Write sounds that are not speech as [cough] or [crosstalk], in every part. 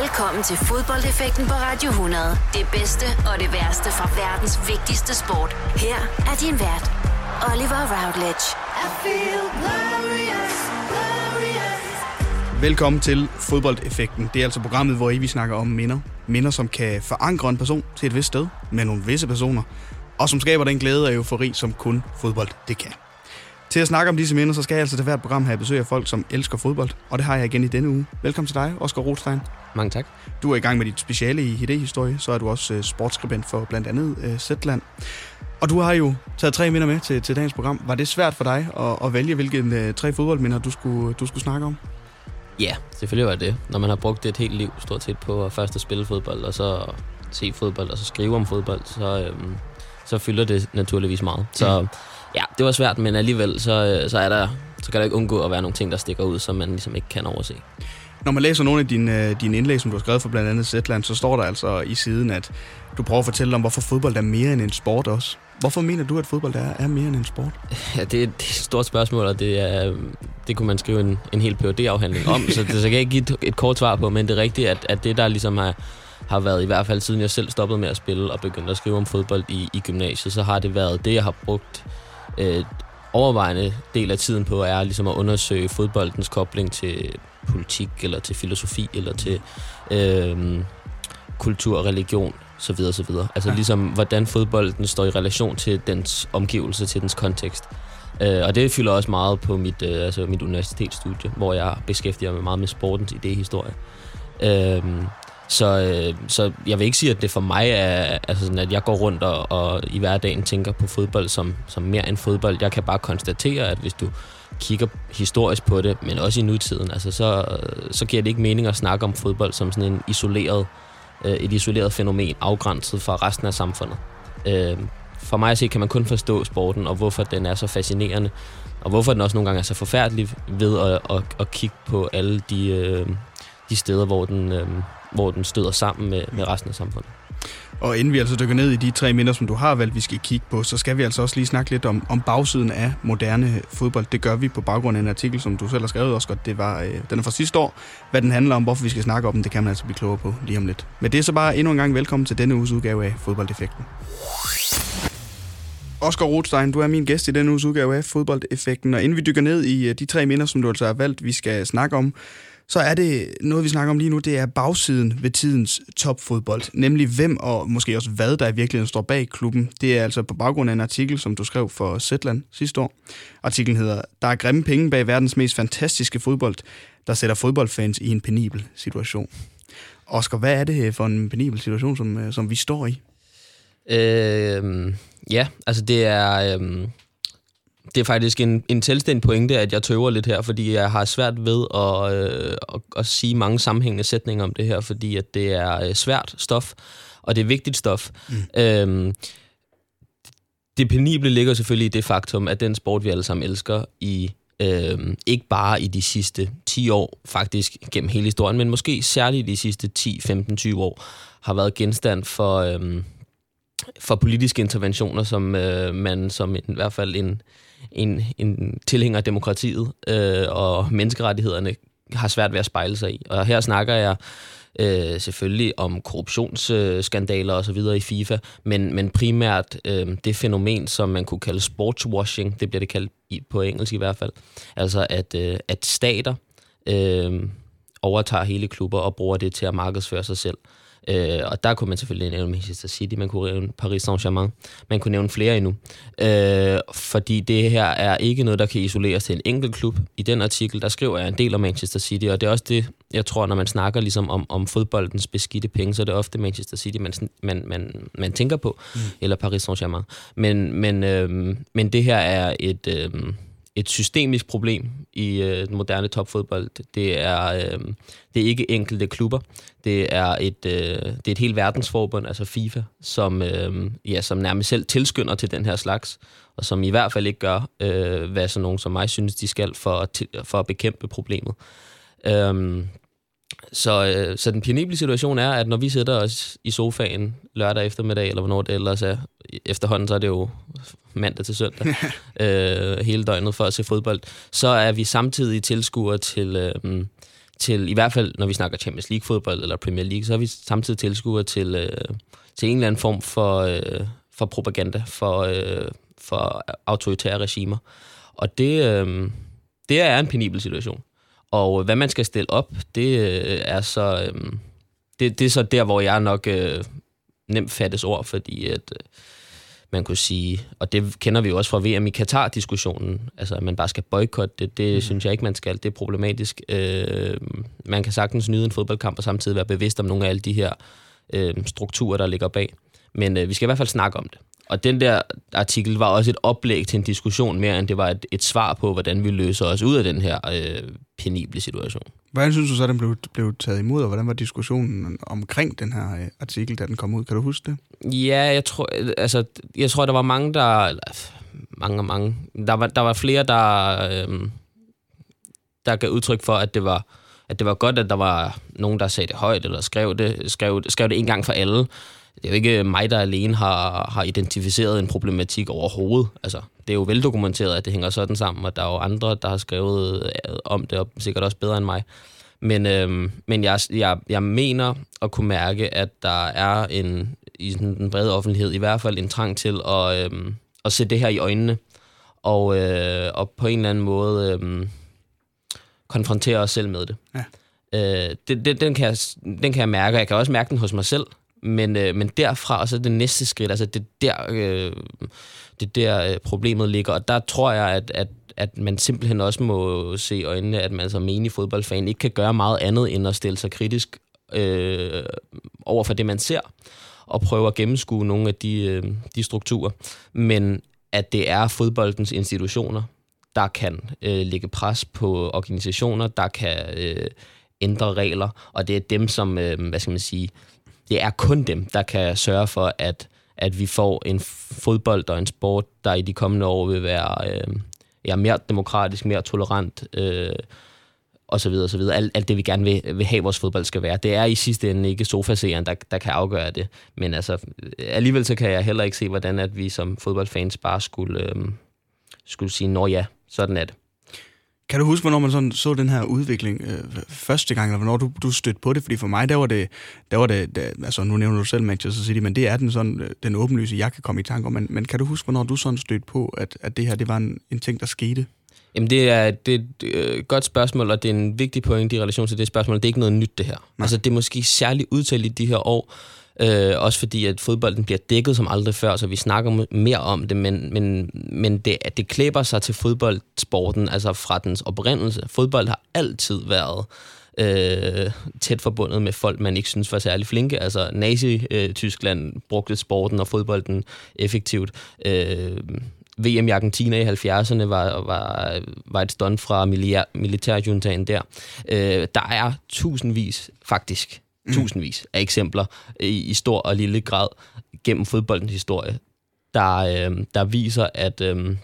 Velkommen til fodboldeffekten på Radio 100. Det bedste og det værste fra verdens vigtigste sport. Her er din vært, Oliver Routledge. I feel glorious, glorious. Velkommen til Fodboldeffekten. Det er altså programmet, hvor I vi snakker om minder. Minder, som kan forankre en person til et vist sted med nogle visse personer, og som skaber den glæde og eufori, som kun fodbold det kan. Til at snakke om disse minder, så skal jeg altså til hvert program have besøg af folk, som elsker fodbold. Og det har jeg igen i denne uge. Velkommen til dig, Oscar Rothstein. Mange tak. Du er i gang med dit speciale i idéhistorie, så er du også uh, sportsskribent for blandt andet uh, Zetland. Og du har jo taget tre minder med til, til dagens program. Var det svært for dig at, at vælge, hvilke uh, tre fodboldminder du skulle, du skulle snakke om? Ja, selvfølgelig var det. Når man har brugt et helt liv stort set på at først at spille fodbold, og så se fodbold, og så skrive om fodbold, så, øhm, så fylder det naturligvis meget. Så mm. Ja, det var svært, men alligevel så, så, er der, så kan der ikke undgå at være nogle ting, der stikker ud, som man ligesom ikke kan overse. Når man læser nogle af dine, dine indlæg, som du har skrevet for blandt andet Zetland, så står der altså i siden, at du prøver at fortælle om, hvorfor fodbold er mere end en sport også. Hvorfor mener du, at fodbold er, er mere end en sport? [laughs] Ja, det er, det er et stort spørgsmål, og det, er, det kunne man skrive en, en hel phd afhandling om, så det så kan jeg ikke give et, et kort svar på, men det er rigtigt, at, at det, der ligesom har, har været, i hvert fald siden jeg selv stoppede med at spille og begyndte at skrive om fodbold i, i gymnasiet, så har det været det, jeg har brugt øh, overvejende del af tiden på, er ligesom at undersøge fodboldens kobling til politik, eller til filosofi, eller til øh, kultur og religion, så videre, så videre. Altså ja. ligesom, hvordan fodbolden står i relation til dens omgivelse, til dens kontekst. Øh, og det fylder også meget på mit, øh, altså mit universitetsstudie, hvor jeg beskæftiger mig meget med sportens idéhistorie. Øh, så, øh, så jeg vil ikke sige, at det for mig er, altså sådan, at jeg går rundt og, og i hverdagen tænker på fodbold som, som mere end fodbold. Jeg kan bare konstatere, at hvis du kigger historisk på det, men også i nutiden, altså så, så giver det ikke mening at snakke om fodbold som sådan en isoleret, øh, et isoleret fænomen, afgrænset fra resten af samfundet. Øh, for mig at se, kan man kun forstå sporten, og hvorfor den er så fascinerende, og hvorfor den også nogle gange er så forfærdelig ved at, at, at kigge på alle de, øh, de steder, hvor den, øh, hvor den støder sammen med, med resten af samfundet. Og inden vi altså dykker ned i de tre minder, som du har valgt, vi skal kigge på, så skal vi altså også lige snakke lidt om, om bagsiden af moderne fodbold. Det gør vi på baggrund af en artikel, som du selv har skrevet, Oscar. Det var, øh, den er fra sidste år. Hvad den handler om, hvorfor vi skal snakke om den, det kan man altså blive klogere på lige om lidt. Men det er så bare endnu en gang velkommen til denne uges udgave af Fodboldeffekten. Oscar Rothstein, du er min gæst i denne uges udgave af Fodboldeffekten, og inden vi dykker ned i øh, de tre minder, som du altså har valgt, vi skal snakke om, så er det noget, vi snakker om lige nu, det er bagsiden ved tidens topfodbold. Nemlig hvem og måske også hvad, der i virkeligheden står bag klubben. Det er altså på baggrund af en artikel, som du skrev for Zetland sidste år. Artiklen hedder, der er grimme penge bag verdens mest fantastiske fodbold, der sætter fodboldfans i en penibel situation. Oscar, hvad er det øh, for en penibel situation, som, øh, som vi står i? Øh, ja, altså det er... Øh det er faktisk en, en selvstændig pointe, at jeg tøver lidt her, fordi jeg har svært ved at, øh, at, at sige mange sammenhængende sætninger om det her, fordi at det er øh, svært stof, og det er vigtigt stof. Mm. Øhm, det penible ligger selvfølgelig i det faktum, at den sport, vi alle sammen elsker, i øh, ikke bare i de sidste 10 år, faktisk gennem hele historien, men måske særligt de sidste 10, 15, 20 år, har været genstand for, øh, for politiske interventioner, som øh, man som i hvert fald en, en, en tilhænger af demokratiet øh, og menneskerettighederne har svært ved at spejle sig i. Og her snakker jeg øh, selvfølgelig om korruptionsskandaler osv. i FIFA, men, men primært øh, det fænomen, som man kunne kalde sportswashing, det bliver det kaldt i, på engelsk i hvert fald, altså at, øh, at stater øh, overtager hele klubber og bruger det til at markedsføre sig selv. Øh, og der kunne man selvfølgelig nævne Manchester City, man kunne nævne Paris Saint-Germain, man kunne nævne flere endnu. Øh, fordi det her er ikke noget, der kan isoleres til en enkelt klub. I den artikel, der skriver jeg en del om Manchester City, og det er også det, jeg tror, når man snakker ligesom om, om fodboldens beskidte penge, så er det ofte Manchester City, man, man, man, man tænker på, mm. eller Paris Saint-Germain. Men, men, øh, men det her er et... Øh, et systemisk problem i øh, den moderne topfodbold. Det er, øh, det er ikke enkelte klubber. Det er et, øh, det er et helt verdensforbund, altså FIFA, som, øh, ja, som nærmest selv tilskynder til den her slags, og som i hvert fald ikke gør, øh, hvad så nogen som mig synes, de skal for at, for at bekæmpe problemet. Øh, så, øh, så den penible situation er, at når vi sætter os i sofaen lørdag eftermiddag, eller hvornår det ellers er, efterhånden så er det jo mandag til søndag, [laughs] øh, hele døgnet for at se fodbold, så er vi samtidig tilskuere til, øh, til, i hvert fald når vi snakker Champions League fodbold eller Premier League, så er vi samtidig tilskuere til, øh, til en eller anden form for, øh, for propaganda, for, øh, for autoritære regimer. Og det, øh, det er en penibel situation. Og hvad man skal stille op, det øh, er så... Øh, det, det er så der, hvor jeg nok øh, nemt fattes ord, fordi at øh, man kunne sige, og det kender vi jo også fra VM i Katar-diskussionen, altså at man bare skal boykotte det, det mm. synes jeg ikke, man skal. Det er problematisk. Øh, man kan sagtens nyde en fodboldkamp og samtidig være bevidst om nogle af alle de her øh, strukturer, der ligger bag. Men øh, vi skal i hvert fald snakke om det. Og den der artikel var også et oplæg til en diskussion mere, end det var et, et svar på, hvordan vi løser os ud af den her øh, penible situation. Hvordan synes du så, den blev, blev taget imod, og hvordan var diskussionen omkring den her øh, artikel, da den kom ud? Kan du huske det? Ja, jeg tror, altså, jeg tror, der var mange, der... Mange og mange. Der var, der var flere, der, øh, der gav udtryk for, at det var at det var godt, at der var nogen, der sagde det højt, eller skrev det, skrev, skrev det en gang for alle det er jo ikke mig, der alene har, har identificeret en problematik overhovedet. Altså, det er jo veldokumenteret, at det hænger sådan sammen, og der er jo andre, der har skrevet øh, om det, og sikkert også bedre end mig. Men, øhm, men jeg, jeg, jeg mener at kunne mærke, at der er en, i sådan den brede offentlighed i hvert fald en trang til at, øhm, at se det her i øjnene, og, øh, og på en eller anden måde øhm, konfrontere os selv med det. Ja. Øh, det, det den, kan jeg, den kan jeg mærke, jeg kan også mærke den hos mig selv, men, øh, men derfra, og så det næste skridt, altså det der, øh, det der øh, problemet ligger, og der tror jeg, at, at, at man simpelthen også må se i øjnene, at man som menig fodboldfan ikke kan gøre meget andet, end at stille sig kritisk øh, over for det, man ser, og prøve at gennemskue nogle af de, øh, de strukturer. Men at det er fodboldens institutioner, der kan øh, lægge pres på organisationer, der kan øh, ændre regler, og det er dem, som, øh, hvad skal man sige, det er kun dem, der kan sørge for, at, at vi får en fodbold og en sport, der i de kommende år vil være øh, ja, mere demokratisk, mere tolerant, øh, og så videre, og så videre. Alt, alt det, vi gerne vil, vil have, vores fodbold skal være. Det er i sidste ende ikke sofaseren, der, der kan afgøre det. Men altså, alligevel så kan jeg heller ikke se, hvordan at vi som fodboldfans bare skulle, øh, skulle sige, nå ja, sådan er det. Kan du huske, hvornår man sådan så den her udvikling øh, første gang, eller hvornår du, du stødte på det? Fordi for mig, der var det, der var det, der, altså nu nævner du selv Manchester City, men det er den, sådan, øh, den åbenlyse, jeg kan komme i tanke om. Men, men kan du huske, hvornår du sådan stødte på, at, at det her det var en, en ting, der skete? Jamen, det er, det er et øh, godt spørgsmål, og det er en vigtig point i relation til det spørgsmål. Det er ikke noget nyt, det her. Nej. Altså, det er måske særligt udtalt i de her år, Øh, også fordi, at fodbolden bliver dækket som aldrig før, så vi snakker mere om det, men, men, men det, at det klæber sig til fodboldsporten, altså fra dens oprindelse. Fodbold har altid været øh, tæt forbundet med folk, man ikke synes var særlig flinke. Altså Nazi-Tyskland brugte sporten og fodbolden effektivt. Øh, VM i Argentina i 70'erne var, var, var et stund fra militærjuntaen der. Øh, der er tusindvis, faktisk, mm. tusindvis af eksempler i, i stor og lille grad gennem fodboldens historie, der, øh, der viser, at, øh,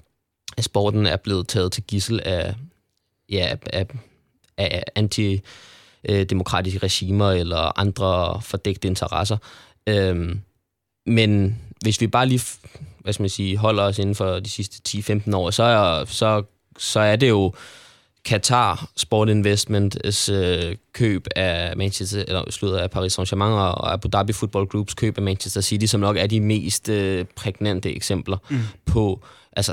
at sporten er blevet taget til gissel af, ja, af, af antidemokratiske regimer eller andre fordægte interesser. Øh, men hvis vi bare lige hvad skal man sige, holder os inden for de sidste 10-15 år, så er, så, så er det jo Qatar Sport Investments øh, køb af Manchester eller slutter af Paris Saint-Germain og Abu Dhabi Football Groups køb af Manchester City, som nok er de mest øh, prægnante eksempler mm. på altså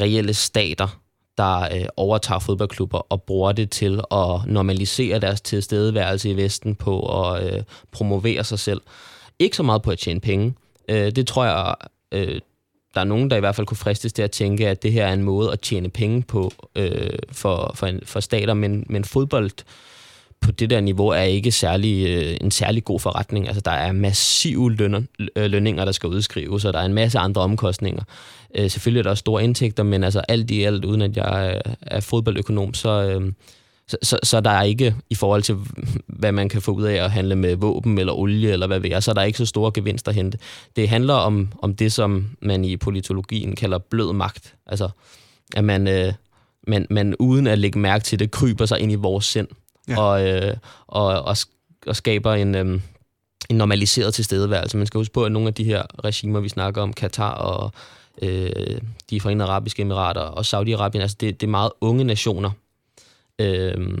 reelle stater, der øh, overtager fodboldklubber og bruger det til at normalisere deres tilstedeværelse i Vesten på at øh, promovere sig selv. Ikke så meget på at tjene penge. Øh, det tror jeg øh, der er nogen, der i hvert fald kunne fristes til at tænke, at det her er en måde at tjene penge på øh, for, for, en, for stater, men, men fodbold på det der niveau er ikke særlig, øh, en særlig god forretning. Altså, der er massive lønner, øh, lønninger, der skal udskrives, og der er en masse andre omkostninger. Øh, selvfølgelig er der også store indtægter, men altså alt i alt, uden at jeg er, er fodboldøkonom, så, øh, så, så, så der er ikke, i forhold til, hvad man kan få ud af at handle med våben eller olie eller hvad ved jeg, så er der ikke så store gevinster at hente. Det handler om, om det, som man i politologien kalder blød magt. Altså, at man, øh, man, man uden at lægge mærke til det, kryber sig ind i vores sind ja. og, øh, og, og, og skaber en, øh, en normaliseret tilstedeværelse. Man skal huske på, at nogle af de her regimer, vi snakker om, Katar og øh, de forenede arabiske emirater og Saudi-Arabien, altså det, det er meget unge nationer, øh,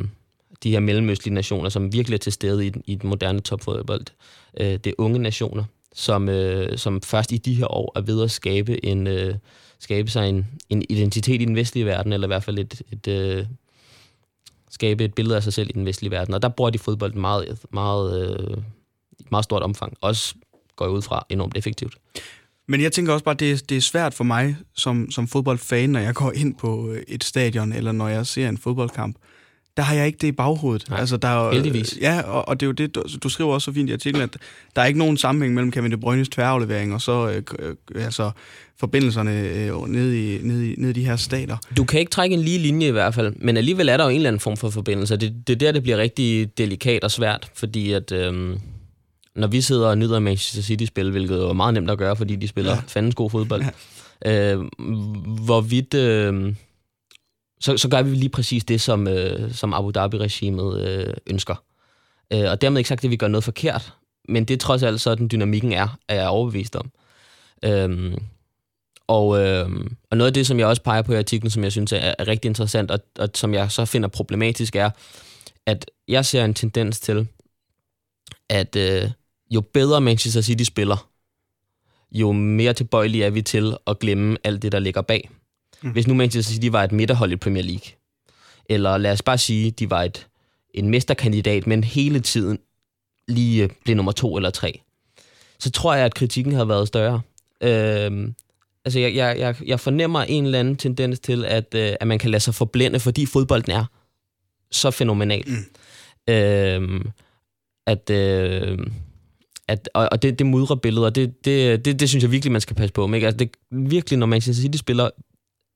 de her mellemøstlige nationer, som virkelig er til stede i, i den moderne topfodbold. Øh, det er unge nationer, som, øh, som først i de her år er ved at skabe, en, øh, skabe sig en, en identitet i den vestlige verden, eller i hvert fald et, et, øh, skabe et billede af sig selv i den vestlige verden. Og der bruger de fodbold meget, meget, øh, meget stort omfang. Også går jeg ud fra enormt effektivt. Men jeg tænker også bare, at det, det er svært for mig som, som fodboldfan, når jeg går ind på et stadion, eller når jeg ser en fodboldkamp, der har jeg ikke det i baghovedet. Nej, altså, der er, heldigvis. Ja, og, og det er jo det, du, du skriver også så fint i artiklen, at der er ikke nogen sammenhæng mellem Kevin De Bruynes tværaflevering og så øh, øh, altså, forbindelserne øh, ned, i, ned, i, ned i de her stater. Du kan ikke trække en lige linje i hvert fald, men alligevel er der jo en eller anden form for forbindelse. Det, det er der, det bliver rigtig delikat og svært, fordi at... Øh, når vi sidder og nyder Manchester City-spil, hvilket er meget nemt at gøre, fordi de spiller ja. fandens god fodbold, ja. øh, hvorvidt... Øh, så, så gør vi lige præcis det, som, øh, som Abu Dhabi-regimet øh, ønsker. Øh, og dermed ikke sagt, at vi gør noget forkert, men det er trods alt sådan, dynamikken er, er jeg overbevist om. Øh, og, øh, og noget af det, som jeg også peger på i artiklen, som jeg synes er, er rigtig interessant, og, og som jeg så finder problematisk, er, at jeg ser en tendens til, at øh, jo bedre Manchester City spiller, jo mere tilbøjelige er vi til at glemme alt det, der ligger bag. Mm. Hvis nu Manchester City var et midterhold i Premier League, eller lad os bare sige, de var et, en mesterkandidat, men hele tiden lige øh, blev nummer to eller tre, så tror jeg, at kritikken havde været større. Øhm, altså, jeg, jeg, jeg, jeg fornemmer en eller anden tendens til, at, øh, at man kan lade sig forblænde, fordi fodbolden er så fænomenal. Mm. Øhm, at, øh, at, og, og det, det mudrer billeder, det, det, det, det synes jeg virkelig, man skal passe på. Ikke? Altså, det virkelig, når Manchester City spiller,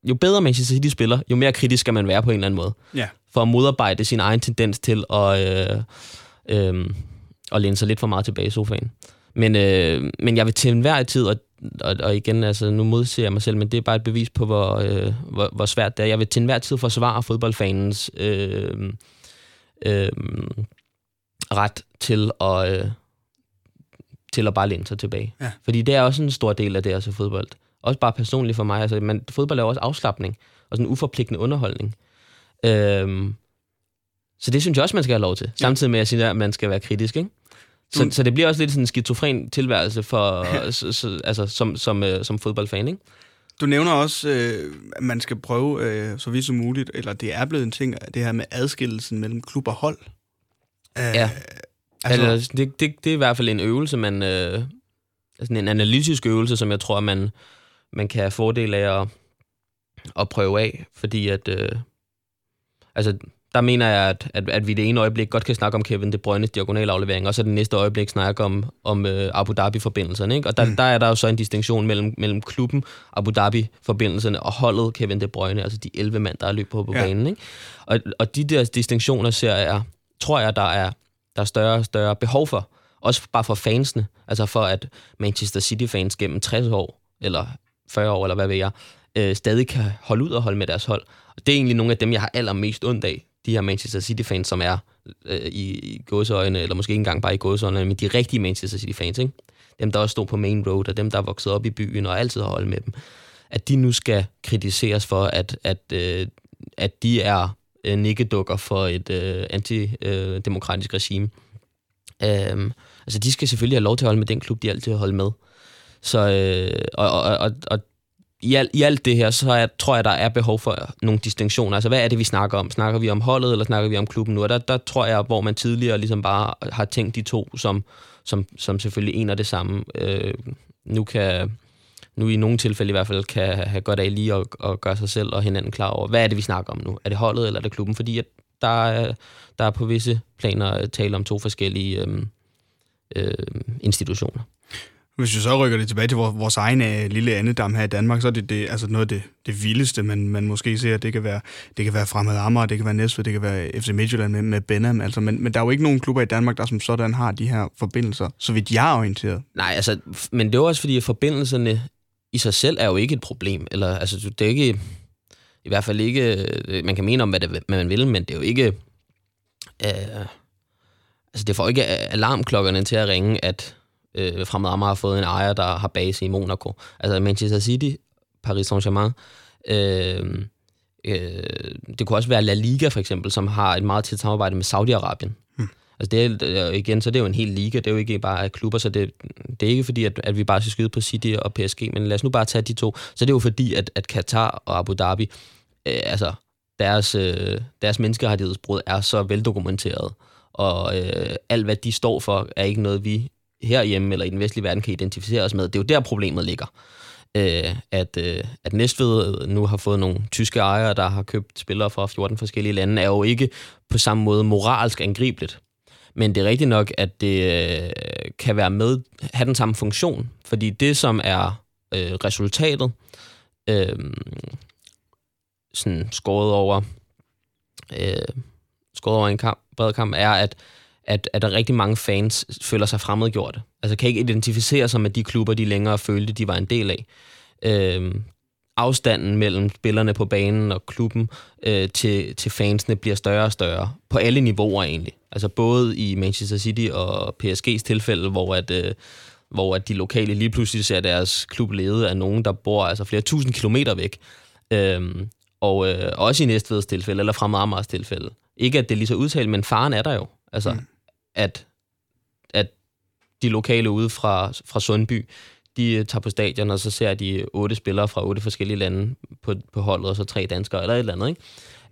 jo bedre Manchester City spiller, jo mere kritisk skal man være på en eller anden måde. Ja. For at modarbejde sin egen tendens til at, øh, øh, at læne sig lidt for meget tilbage i sofaen. Men, øh, men jeg vil til enhver tid, og, og, og igen, altså, nu modsiger jeg mig selv, men det er bare et bevis på, hvor, øh, hvor, hvor svært det er. Jeg vil til enhver tid forsvare fodboldfanens øh, øh, ret til at, øh, til at bare læne sig tilbage. Ja. Fordi det er også en stor del af det, altså fodbold. Også bare personligt for mig. Altså, man, fodbold er også afslappning og sådan en uforpligtende underholdning. Øhm, så det synes jeg også, man skal have lov til. Ja. Samtidig med, at jeg siger, at man skal være kritisk. Ikke? Så, du... så det bliver også lidt sådan en skizofren tilværelse for, ja. [laughs] så, så, altså, som, som, øh, som fodboldfan. Ikke? Du nævner også, øh, at man skal prøve øh, så vidt som muligt, eller det er blevet en ting, det her med adskillelsen mellem klub og hold. Øh, ja. Altså, altså det, det, det er i hvert fald en øvelse, man, øh, altså en analytisk øvelse, som jeg tror, man, man kan have fordel af at, at prøve af, fordi at, øh, altså, der mener jeg, at, at, at vi det ene øjeblik godt kan snakke om Kevin De Bruynes diagonalaflevering, og så det næste øjeblik snakke om, om øh, Abu Dhabi-forbindelserne. Ikke? Og der, mm. der er der jo så en distinktion mellem, mellem klubben, Abu Dhabi-forbindelserne og holdet Kevin De Bruyne, altså de 11 mand, der er løbet på på ja. banen. Ikke? Og, og de der distinktioner ser jeg, tror jeg, der er der er større og større behov for. Også bare for fansene. Altså for at Manchester City-fans gennem 60 år, eller 40 år, eller hvad ved jeg, øh, stadig kan holde ud og holde med deres hold. Og det er egentlig nogle af dem, jeg har allermest ondt af. De her Manchester City-fans, som er øh, i, i gåseøjne, eller måske ikke engang bare i gåseøjne, men de rigtige Manchester City-fans, ikke? Dem, der også stod på Main Road, og dem, der er vokset op i byen og altid har holdt med dem. At de nu skal kritiseres for, at, at, øh, at de er øh, nikkedukker for et øh, antidemokratisk regime. Øhm, altså, de skal selvfølgelig have lov til at holde med den klub, de altid har holdt med. Så, øh, og, og, og, og i, al, i alt det her, så er, tror jeg, der er behov for nogle distinktioner. Altså, hvad er det, vi snakker om? Snakker vi om holdet, eller snakker vi om klubben nu? Og der, der tror jeg, hvor man tidligere ligesom bare har tænkt de to som, som, som selvfølgelig en og det samme. Øh, nu kan nu i nogle tilfælde i hvert fald kan have godt af lige at, at gøre sig selv og hinanden klar over, hvad er det, vi snakker om nu? Er det holdet, eller er det klubben? Fordi at der, er, der er på visse planer tale om to forskellige øh, øh, institutioner. Hvis vi så rykker det tilbage til vores egen øh, lille andedam her i Danmark, så er det, det altså noget af det, det vildeste, man, man måske ser. Det kan være, det kan være Fremad Amager, det kan være Næstved, det kan være FC Midtjylland med, med Benham. Altså, men, men der er jo ikke nogen klubber i Danmark, der som sådan har de her forbindelser, så vidt jeg er orienteret. Nej, altså, men det er også fordi, at forbindelserne i sig selv er jo ikke et problem. Eller, altså, det er ikke, i hvert fald ikke, øh, man kan mene om, hvad, det, hvad man vil, men det er jo ikke, øh, altså det får ikke alarmklokkerne til at ringe, at øh, Fremad Amager har fået en ejer, der har base i Monaco. Altså Manchester City, Paris Saint-Germain, øh, øh, det kunne også være La Liga for eksempel, som har et meget tæt samarbejde med Saudi-Arabien. Altså det er, øh, igen, så det er jo en hel liga, det er jo ikke bare klubber, så det, det er ikke fordi, at, at vi bare skal skyde på City og PSG, men lad os nu bare tage de to. Så det er jo fordi, at, at Katar og Abu Dhabi, øh, altså deres, øh, deres menneskerettighedsbrud er så veldokumenteret, og øh, alt hvad de står for, er ikke noget, vi herhjemme eller i den vestlige verden kan identificere os med. Det er jo der, problemet ligger. Øh, at, øh, at Næstved nu har fået nogle tyske ejere, der har købt spillere fra 14 forskellige lande, er jo ikke på samme måde moralsk angribeligt. Men det er rigtigt nok, at det øh, kan være med, have den samme funktion, fordi det, som er øh, resultatet, øh, sådan skåret over, øh, skåret over en kamp, bred kamp, er, at at, at der rigtig mange fans føler sig fremmedgjorte. Altså kan ikke identificere sig med de klubber, de længere følte, de var en del af. Øh, afstanden mellem spillerne på banen og klubben øh, til, til fansene bliver større og større. På alle niveauer egentlig. Altså både i Manchester City og PSG's tilfælde, hvor at, øh, hvor at de lokale lige pludselig ser deres klub ledet af nogen, der bor altså flere tusind kilometer væk. Øh, og øh, også i Næstveds tilfælde, eller fra Amars tilfælde. Ikke at det er lige så udtalt, men faren er der jo. Altså, mm. at, at de lokale ude fra, fra Sundby, de øh, tager på stadion, og så ser de otte spillere fra otte forskellige lande på, på holdet, og så tre danskere eller et eller andet.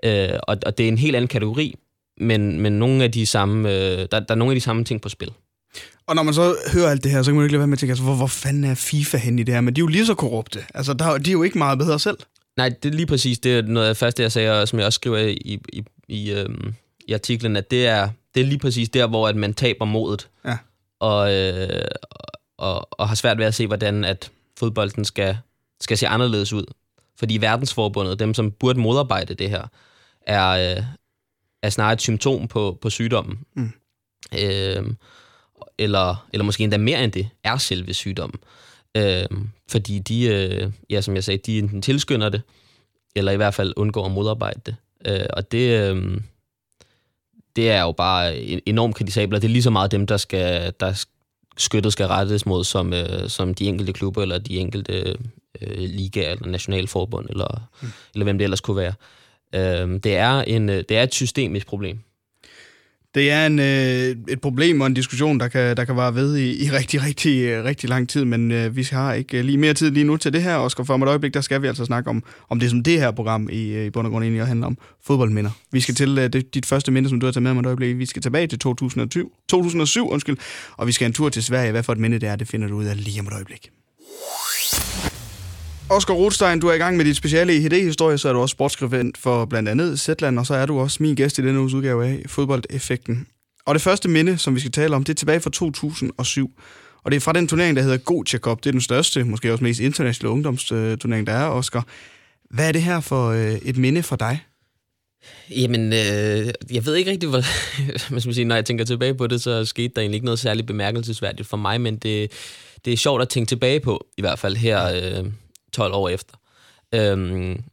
Ikke? Øh, og, og det er en helt anden kategori, men, men nogle af de samme, øh, der, der er nogle af de samme ting på spil. Og når man så hører alt det her, så kan man ikke lade være med at tænke, altså, hvor, hvor fanden er FIFA hen i det her? Men de er jo lige så korrupte. Altså, der, de er jo ikke meget bedre selv. Nej, det er lige præcis det er noget af det første, jeg sagde, og som jeg også skriver i, i, i, øhm, i artiklen, at det er, det er lige præcis der, hvor at man taber modet. Ja. Og, øh, og, og har svært ved at se, hvordan at fodbolden skal, skal se anderledes ud. Fordi verdensforbundet, dem som burde modarbejde det her, er, øh, er snarere et symptom på, på sygdommen. Mm. Øh, eller, eller måske endda mere end det, er selve sygdommen. Øh, fordi de, øh, ja, som jeg sagde, de enten tilskynder det, eller i hvert fald undgår at modarbejde det. Øh, og det, øh, det er jo bare enormt kritisabelt, det er lige så meget dem, der skal, der skyttet skal rettes mod, som, øh, som de enkelte klubber, eller de enkelte øh, liga, eller nationalforbund, eller, mm. eller hvem det ellers kunne være. Øh, det, er en, øh, det er et systemisk problem. Det er en, øh, et problem og en diskussion, der kan, der kan vare ved i, i rigtig, rigtig, øh, rigtig lang tid, men øh, vi har ikke øh, lige mere tid lige nu til det her, Oscar. For om et øjeblik, der skal vi altså snakke om, om det, som det her program i, i bund og grund egentlig handler om, fodboldminder. Vi skal til øh, det, dit første minde, som du har taget med om et øjeblik. Vi skal tilbage til 2020, 2007, undskyld, og vi skal en tur til Sverige. Hvad for et minde det er, det finder du ud af lige om et øjeblik. Oskar Rothstein, du er i gang med dit speciale i HD-historie, så er du også sportsskribent for blandt andet Zetland, og så er du også min gæst i denne uges udgave af Fodboldeffekten. Og det første minde, som vi skal tale om, det er tilbage fra 2007. Og det er fra den turnering, der hedder Gotia Cup. Det er den største, måske også mest internationale ungdomsturnering, der er, Oscar. Hvad er det her for øh, et minde for dig? Jamen, øh, jeg ved ikke rigtig, [laughs] hvad, man skal sige, når jeg tænker tilbage på det, så skete der egentlig ikke noget særligt bemærkelsesværdigt for mig, men det, det er sjovt at tænke tilbage på, i hvert fald her øh, 12 år efter. Øhm,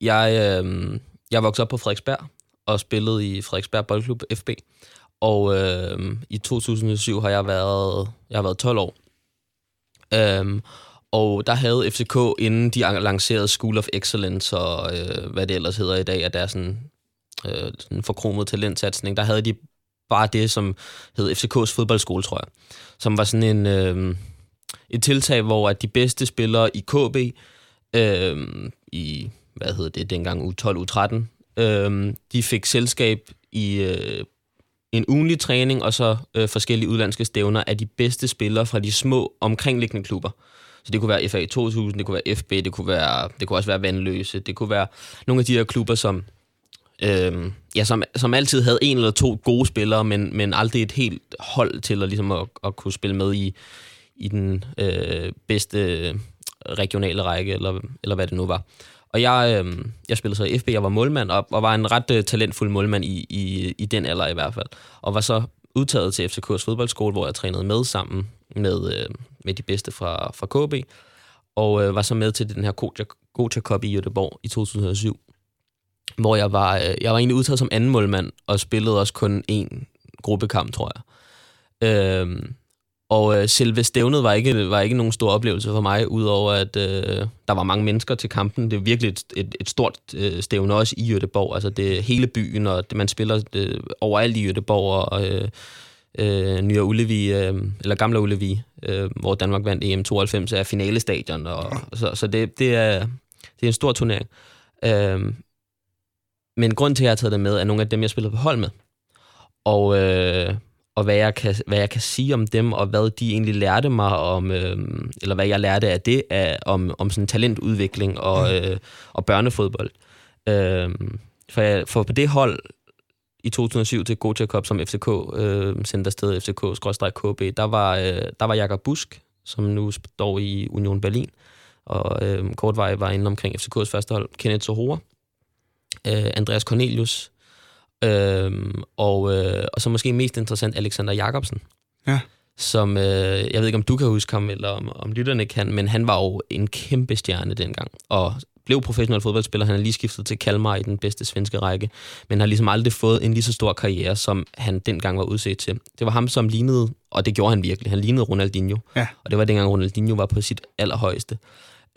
jeg, øhm, jeg voksede op på Frederiksberg og spillede i Frederiksberg Boldklub FB. Og øhm, i 2007 har jeg været, jeg har været 12 år. Øhm, og der havde FCK, inden de lancerede School of Excellence og øh, hvad det ellers hedder i dag, at der er sådan, øh, sådan forkromet talentsatsning, der havde de bare det, som hed FCK's fodboldskole, tror jeg. Som var sådan en, øh, et tiltag, hvor at de bedste spillere i KB, øh, i, hvad hedder det, dengang U12, U13, øh, de fik selskab i øh, en ugenlig træning og så øh, forskellige udlandske stævner af de bedste spillere fra de små omkringliggende klubber. Så det kunne være FA 2000, det kunne være FB, det kunne, være, det kunne også være Vandløse, det kunne være nogle af de her klubber, som, øh, ja, som, som altid havde en eller to gode spillere, men, men aldrig et helt hold til at, ligesom at, at kunne spille med i, i den øh, bedste regionale række, eller, eller hvad det nu var. Og jeg, øh, jeg spillede så i FB, jeg var målmand, og, og var en ret øh, talentfuld målmand i, i, i den alder i hvert fald. Og var så udtaget til FCK's fodboldskole, hvor jeg trænede med sammen med, øh, med de bedste fra, fra KB, og øh, var så med til den her Gotia Cup i Göteborg i 2007, hvor jeg var, øh, jeg var egentlig udtaget som anden målmand, og spillede også kun én gruppekamp, tror jeg. Øh, og øh, selve stævnet var ikke, var ikke nogen stor oplevelse for mig, udover at øh, der var mange mennesker til kampen. Det er virkelig et, et, et stort øh, stævne, også i Jødeborg. Altså det er hele byen, og det, man spiller det, overalt i Jødeborg, og øh, øh, Nye Ullevi, øh, eller Gamle Ullevi, øh, hvor Danmark vandt EM92, er finalestadion. Og, og så så det, det, er, det er en stor turnering. Øh, men grund til, at jeg har taget det med, er nogle af dem, jeg spillede på hold med. Og... Øh, og hvad jeg, kan, hvad jeg kan sige om dem, og hvad de egentlig lærte mig om, øh, eller hvad jeg lærte af det, af, om, om sådan talentudvikling og, mm. øh, og børnefodbold. Øh, for, jeg, for på det hold i 2007 til Gotia Cup, som FCK øh, sendte afsted, FCK-KB, der var, øh, der var Jakob Busk, som nu står i Union Berlin, og øh, kort vej var inde omkring FCK's første hold, Kenneth Sohora, øh, Andreas Cornelius, Øhm, og, øh, og så måske mest interessant Alexander Jacobsen. Ja. Som, øh, jeg ved ikke, om du kan huske ham, eller om, om lytterne kan, men han var jo en kæmpe stjerne dengang. Og blev professionel fodboldspiller. Han er lige skiftet til Kalmar i den bedste svenske række, men har ligesom aldrig fået en lige så stor karriere, som han dengang var udset til. Det var ham, som lignede, og det gjorde han virkelig, han lignede Ronaldinho. Ja. Og det var dengang Ronaldinho var på sit allerhøjeste.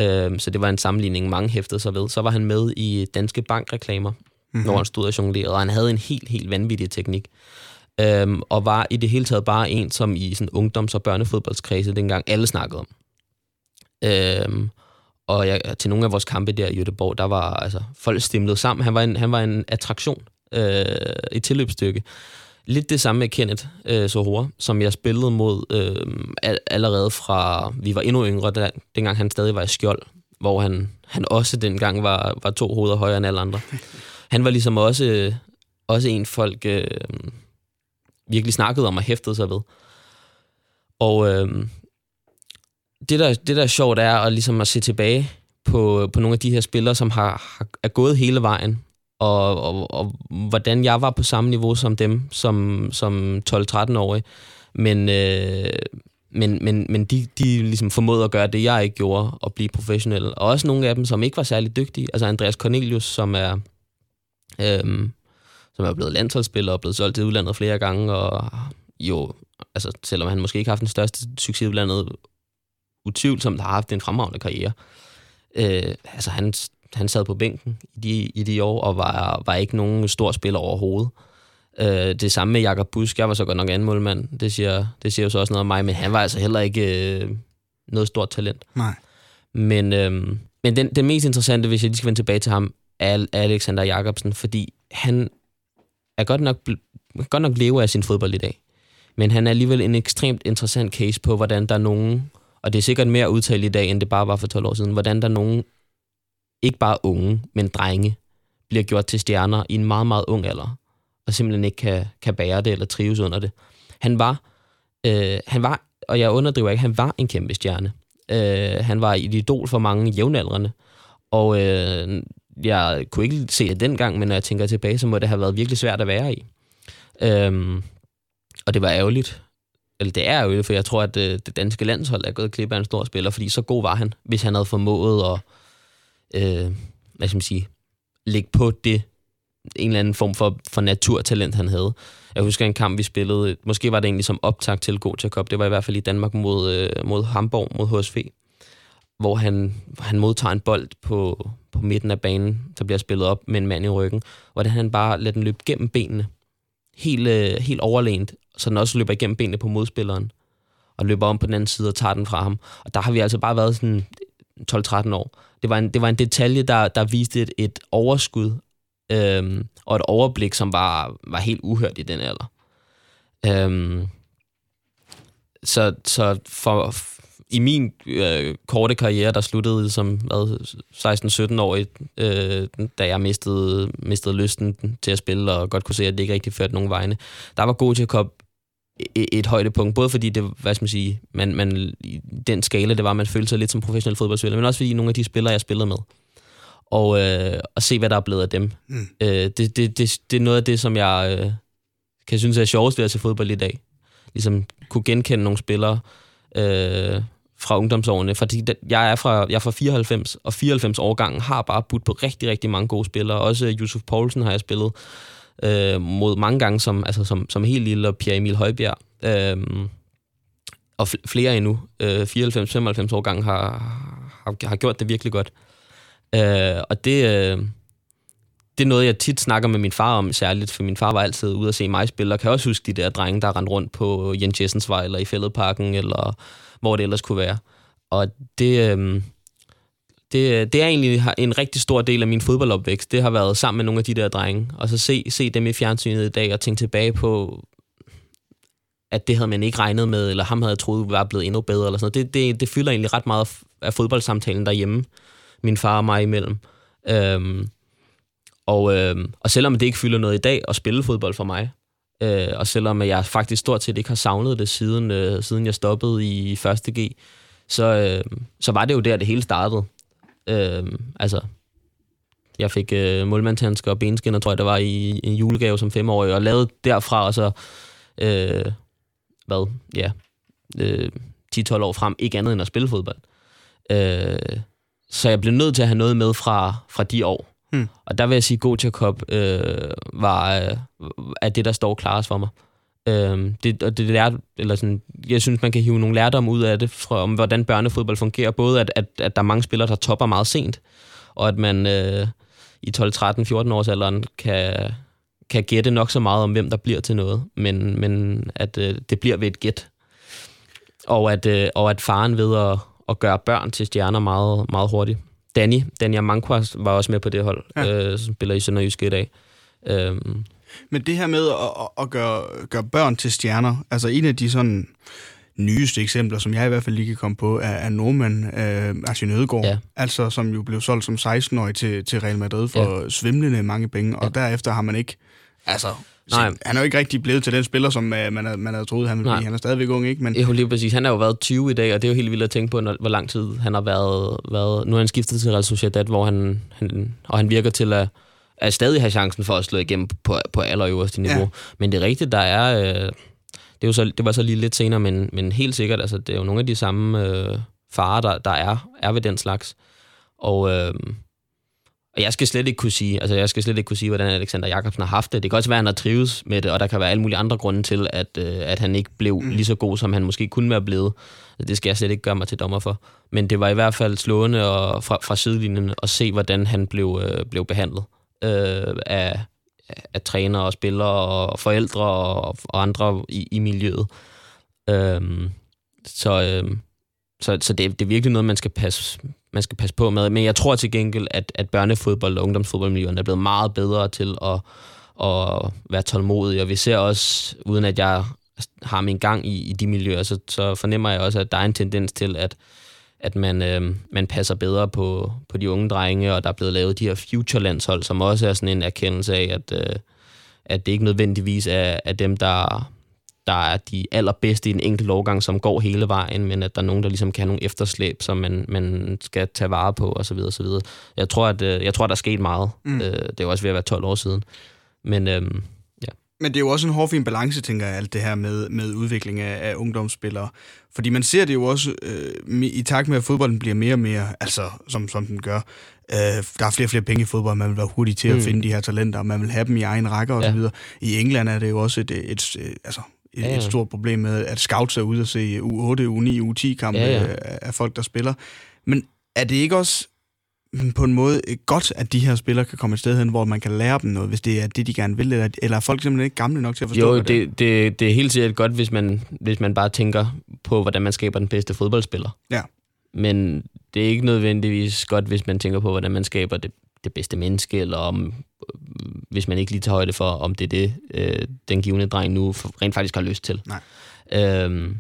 Øhm, så det var en sammenligning, mange hæftede sig ved. Så var han med i Danske Bankreklamer, mm-hmm. når han stod og jonglerede, og han havde en helt, helt vanvittig teknik. Øhm, og var i det hele taget bare en, som i sådan ungdoms- og børnefodboldskredse dengang alle snakkede om. Øhm, og jeg, til nogle af vores kampe der i Jødeborg, der var altså, folk stimlet sammen. Han var en, han var en attraktion, øh, et tilløbsstykke. Lidt det samme med Kenneth øh, Sohora, som jeg spillede mod øh, allerede fra, vi var endnu yngre, da, dengang han stadig var i skjold, hvor han, han også dengang var, var to hoveder højere end alle andre [laughs] han var ligesom også, øh, også en folk øh, virkelig snakkede om og hæftede sig ved. Og øh, det, der, det, der er sjovt, er at, ligesom at se tilbage på, på nogle af de her spillere, som har, har er gået hele vejen, og, og, og hvordan jeg var på samme niveau som dem, som, som 12-13-årig. Men, øh, men, men, men de, de ligesom formåede at gøre det, jeg ikke gjorde, og blive professionel. Og også nogle af dem, som ikke var særlig dygtige. Altså Andreas Cornelius, som er øhm, som er blevet landsholdsspiller og blevet solgt til udlandet flere gange, og jo, altså, selvom han måske ikke har haft den største succes i udlandet, utvivlsomt har haft en fremragende karriere. Øh, altså, han, han sad på bænken i de, i de år, og var, var ikke nogen stor spiller overhovedet. Øh, det samme med Jakob Busk. Jeg var så godt nok anden målmand. Det siger, det siger jo så også noget om mig, men han var altså heller ikke øh, noget stort talent. Nej. Men, øh, men den, den mest interessante, hvis jeg lige skal vende tilbage til ham, Alexander Jakobsen, fordi han er godt nok, godt nok lever af sin fodbold i dag. Men han er alligevel en ekstremt interessant case på, hvordan der er nogen, og det er sikkert mere udtalt i dag, end det bare var for 12 år siden, hvordan der er nogen, ikke bare unge, men drenge, bliver gjort til stjerner i en meget, meget ung alder, og simpelthen ikke kan, kan bære det eller trives under det. Han var, øh, han var, og jeg underdriver ikke, han var en kæmpe stjerne. Øh, han var et idol for mange jævnaldrende, og øh, jeg kunne ikke se det dengang, men når jeg tænker tilbage, så må det have været virkelig svært at være i. Øhm, og det var ærgerligt. Eller det er ærgerligt, for jeg tror, at det, øh, det danske landshold er gået klip af en stor spiller, fordi så god var han, hvis han havde formået at, øh, hvad skal man sige, lægge på det, en eller anden form for, for naturtalent, han havde. Jeg husker en kamp, vi spillede, måske var det egentlig som optag til Gotia Cup, det var i hvert fald i Danmark mod, øh, mod Hamburg, mod HSV, hvor han, han modtager en bold på, på midten af banen, der bliver spillet op med en mand i ryggen, hvordan han bare lader den løbe gennem benene, helt, øh, helt overlænt, så den også løber igennem benene på modspilleren, og løber om på den anden side og tager den fra ham. Og der har vi altså bare været sådan 12-13 år. Det var en, det var en detalje, der, der viste et, et overskud øhm, og et overblik, som var, var helt uhørt i den alder. Øhm, så, så for, i min øh, korte karriere, der sluttede som 16-17-årig, øh, da jeg mistede, mistede lysten til at spille, og godt kunne se, at det ikke rigtig førte nogen vegne, der var Gotia Cup et, et højdepunkt, både fordi det, hvad skal man sige, man, man, den skala, det var, at man følte sig lidt som professionel fodboldspiller, men også fordi nogle af de spillere, jeg spillede med, og, øh, og se, hvad der er blevet af dem. Mm. Øh, det, det, det, det er noget af det, som jeg øh, kan synes er sjovest ved at se fodbold i dag. Ligesom kunne genkende nogle spillere, øh, fra ungdomsårene, fordi jeg er fra, jeg er fra 94, og 94 årgangen har bare budt på rigtig, rigtig mange gode spillere. Også Yusuf Poulsen har jeg spillet øh, mod mange gange som, altså som, som helt lille, og Pierre Emil Højbjerg. Øh, og flere endnu, øh, 94-95 årgangen har, har, har gjort det virkelig godt. Øh, og det, øh, det er noget, jeg tit snakker med min far om, særligt, for min far var altid ude at se mig spille, og kan også huske de der drenge, der rendte rundt på Jens Jessensvej, eller i Fælledparken, eller hvor det ellers kunne være. Og det, øh, det, det er egentlig en rigtig stor del af min fodboldopvækst. Det har været sammen med nogle af de der drenge, og så se, se dem i fjernsynet i dag, og tænke tilbage på, at det havde man ikke regnet med, eller ham havde jeg troet var blevet endnu bedre, eller sådan noget. Det, det, det fylder egentlig ret meget af fodboldsamtalen derhjemme, min far og mig imellem. Øhm, og, øhm, og selvom det ikke fylder noget i dag at spille fodbold for mig, øh, og selvom jeg faktisk stort set ikke har savnet det siden, øh, siden jeg stoppede i 1. G, så, øh, så var det jo der, det hele startede. Øh, altså, jeg fik øh, målmandshandsker og benskinner, tror jeg, det var i, en julegave som femårig, og lavede derfra, og så, øh, hvad, ja, øh, 10-12 år frem, ikke andet end at spille fodbold. Øh, så jeg blev nødt til at have noget med fra, fra de år. Mm. Og der vil jeg sige, at til Cup øh, var, øh, er det, der står klarest for mig. Øh, det, og det lærte, eller sådan, jeg synes, man kan hive nogle lærdomme ud af det, fra, om hvordan børnefodbold fungerer. Både at, at, at der er mange spillere, der topper meget sent, og at man øh, i 12, 13, 14 års alderen kan, kan gætte nok så meget om, hvem der bliver til noget, men, men at øh, det bliver ved et gæt. Og at, øh, og at faren ved at, at gøre børn til stjerner meget, meget hurtigt. Danny, Danny Amankwas var også med på det hold, ja. øh, som spiller i Sønderjyske i dag. Øhm, men det her med at, at gøre, gøre børn til stjerner, altså en af de sådan nyeste eksempler, som jeg i hvert fald lige kan komme på, er, er nordmand øh, Arsene Ødegaard, ja. altså som jo blev solgt som 16-årig til, til Real Madrid for ja. svimlende mange penge, og ja. derefter har man ikke, altså Nej. Han er jo ikke rigtig blevet til den spiller, som uh, man, havde, man havde troet, han ville blive. Han er stadigvæk ung, ikke? Men... Jo, lige præcis. Han har jo været 20 i dag, og det er jo helt vildt at tænke på, når, hvor lang tid han har været, været... Nu har han skiftet til Real Sociedad, hvor han, han, og han virker til at, at stadig have chancen for at slå igennem på, på allerøverste niveau. Ja. Men det er rigtigt, der er... Øh, det, er jo så, det var så lige lidt senere, men, men helt sikkert, altså, det er jo nogle af de samme øh, farer, der, der er, er ved den slags. Og... Øh, og jeg skal slet ikke kunne sige, altså jeg skal slet ikke kunne sige, hvordan Alexander Jakobsen har haft det. Det kan også være, at han har trives med det, og der kan være alle mulige andre grunde til, at, øh, at han ikke blev mm. lige så god, som han måske kunne være blevet. Det skal jeg slet ikke gøre mig til dommer for. Men det var i hvert fald slående og fra, fra sidelinjen at se, hvordan han blev, øh, blev behandlet øh, af, af trænere og spillere og forældre og, og andre i, i miljøet. Øh, så øh, så, så det, det er virkelig noget, man skal passe man skal passe på med. Men jeg tror til gengæld, at, at børnefodbold og ungdomsfodboldmiljøerne er blevet meget bedre til at, at være tålmodige. Og vi ser også, uden at jeg har min gang i, i de miljøer, så, så fornemmer jeg også, at der er en tendens til, at, at man, øh, man passer bedre på, på de unge drenge, og der er blevet lavet de her future-landshold, som også er sådan en erkendelse af, at, øh, at det ikke nødvendigvis er, er dem, der der er de allerbedste i en enkelt årgang, som går hele vejen, men at der er nogen, der ligesom kan have nogle efterslæb, som man, man skal tage vare på, så videre. Jeg tror, at, øh, jeg tror, der er sket meget. Mm. Øh, det er jo også ved at være 12 år siden. Men øhm, ja. Men det er jo også en hårfin balance, tænker jeg, alt det her med, med udvikling af, af ungdomsspillere. Fordi man ser det jo også øh, i takt med, at fodbolden bliver mere og mere, altså som, som den gør. Øh, der er flere og flere penge i fodbold, man vil være hurtig til at mm. finde de her talenter, og man vil have dem i egen række og ja. I England er det jo også et, et, et, altså ja, ja. et stort problem med, at scouts er ude og se U8, U9, U10-kampe ja, ja. af folk, der spiller. Men er det ikke også på en måde godt, at de her spillere kan komme et sted hen, hvor man kan lære dem noget, hvis det er det, de gerne vil, eller, eller er folk simpelthen ikke gamle nok til at forstå jo, det? Jo, det, det er helt sikkert godt, hvis man, hvis man bare tænker på, hvordan man skaber den bedste fodboldspiller. Ja. Men det er ikke nødvendigvis godt, hvis man tænker på, hvordan man skaber det, det bedste menneske, eller om hvis man ikke lige tager højde for, om det er det, øh, den givende dreng nu rent faktisk har lyst til. Nej. Øhm,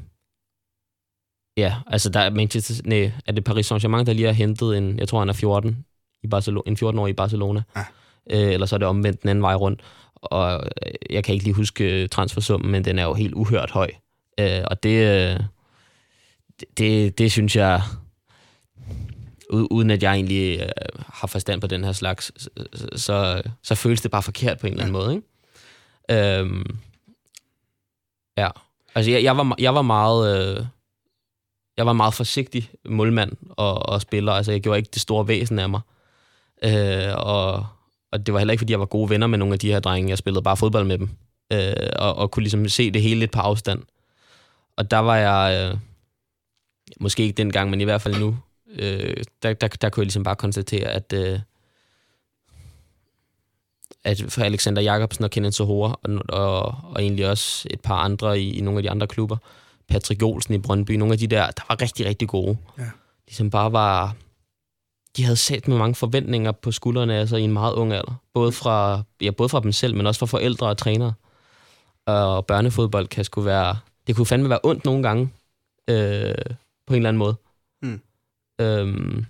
ja, altså der er Manchester, nej, er det Paris Saint-Germain, der lige har hentet en, jeg tror han er 14, i Barcelona, en 14-årig i Barcelona. Ja. Øh, eller så er det omvendt den anden vej rundt. Og øh, jeg kan ikke lige huske transfersummen, men den er jo helt uhørt høj. Øh, og det, øh, det, det, det synes jeg uden at jeg egentlig øh, har forstand på den her slags, så, så, så føles det bare forkert på en eller anden måde. Ikke? Øhm, ja. Altså, jeg, jeg, var, jeg var meget... Øh, jeg var meget forsigtig målmand og, og spiller. Altså, jeg gjorde ikke det store væsen af mig. Øh, og, og det var heller ikke, fordi jeg var gode venner med nogle af de her drenge. Jeg spillede bare fodbold med dem. Øh, og, og kunne ligesom se det hele lidt på afstand. Og der var jeg, øh, måske ikke dengang, men i hvert fald nu, øh, der, der, der kunne jeg ligesom bare konstatere, at, øh, at for Alexander Jacobsen og Kenneth Sohora, og, og, og egentlig også et par andre i, i nogle af de andre klubber, Patrick Jolsen i Brøndby, nogle af de der, der var rigtig, rigtig gode. Ja. Ligesom bare var... De havde sat med mange forventninger på skuldrene altså i en meget ung alder. Både fra, ja, både fra dem selv, men også fra forældre og trænere. Og børnefodbold kan sgu være... Det kunne fandme være ondt nogle gange, øh, på en eller anden måde. Øhm,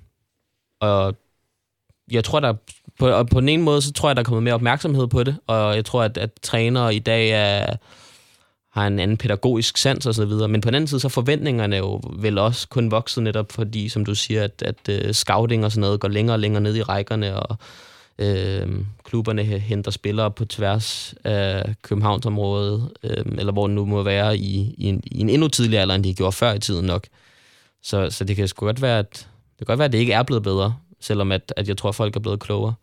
og jeg tror, der på, og på den ene måde, så tror jeg, der er kommet mere opmærksomhed på det, og jeg tror, at, at trænere i dag er, har en anden pædagogisk sans og så videre. Men på den anden side, så forventningerne jo vel også kun vokset netop, fordi, som du siger, at, at uh, scouting og sådan noget går længere og længere ned i rækkerne, og øh, klubberne henter spillere på tværs af Københavnsområdet, øh, eller hvor det nu må være, i, i, en, i en endnu tidligere alder, end de gjorde før i tiden nok. Så, så det kan sgu godt være, at det kan godt være, at det ikke er blevet bedre, selvom at, at jeg tror, at folk er blevet klogere.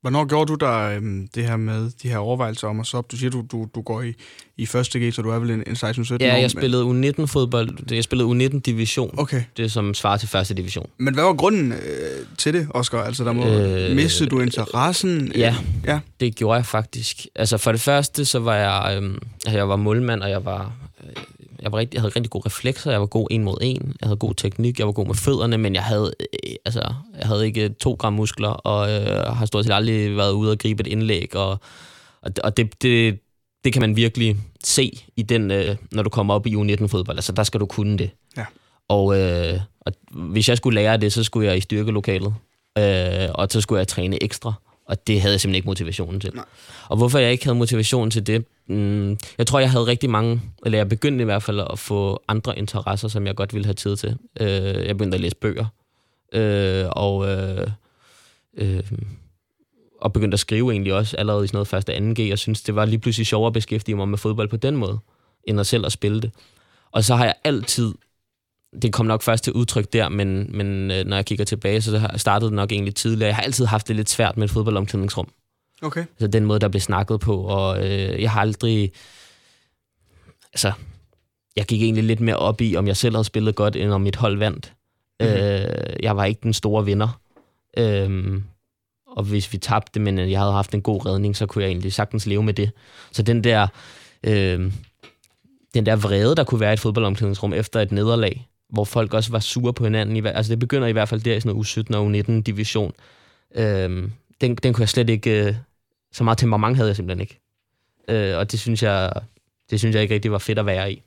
Hvornår gjorde du der øhm, det her med de her overvejelser om at så op? Du siger, du, du, du går i, i første G, så du er vel en, en 16-17 Ja, jeg spillede U19-fodbold. Jeg spillede U19-division. Okay. Det som svarer til første division. Men hvad var grunden øh, til det, Oscar? Altså, der må øh, miste du interessen? Ja, ja, det gjorde jeg faktisk. Altså, for det første, så var jeg, øh, jeg var målmand, og jeg var øh, jeg, var rigtig, jeg havde rigtig gode reflekser, jeg var god en mod en, jeg havde god teknik, jeg var god med fødderne, men jeg havde, øh, altså, jeg havde ikke to gram muskler, og øh, har stort set aldrig været ude og gribe et indlæg, og, og, og det, det, det kan man virkelig se, i den, øh, når du kommer op i U19-fodbold. Altså, der skal du kunne det. Ja. Og, øh, og hvis jeg skulle lære det, så skulle jeg i styrkelokalet, øh, og så skulle jeg træne ekstra. Og det havde jeg simpelthen ikke motivationen til. Nej. Og hvorfor jeg ikke havde motivationen til det? Mm, jeg tror, jeg havde rigtig mange, eller jeg begyndte i hvert fald at få andre interesser, som jeg godt ville have tid til. Øh, jeg begyndte at læse bøger. Øh, og, øh, øh, og begyndte at skrive egentlig også allerede i sådan noget første 2G. Jeg synes, det var lige pludselig sjovere at beskæftige mig med fodbold på den måde, end at selv at spille det. Og så har jeg altid det kom nok først til udtryk der, men, men øh, når jeg kigger tilbage, så startede det nok egentlig tidligere. Jeg har altid haft det lidt svært med et fodboldomklædningsrum. Okay. Altså den måde, der blev snakket på, og øh, jeg har aldrig... Altså, jeg gik egentlig lidt mere op i, om jeg selv havde spillet godt, end om mit hold vandt. Mm-hmm. Øh, jeg var ikke den store vinder. Øh, og hvis vi tabte, men jeg havde haft en god redning, så kunne jeg egentlig sagtens leve med det. Så den der... Øh, den der vrede, der kunne være i et fodboldomklædningsrum efter et nederlag, hvor folk også var sure på hinanden. Altså det begynder i hvert fald der i sådan noget U17 og U19 division. Øhm, den, den kunne jeg slet ikke... Øh, så meget temperament havde jeg simpelthen ikke. Øh, og det synes jeg, det synes jeg ikke rigtig var fedt at være i.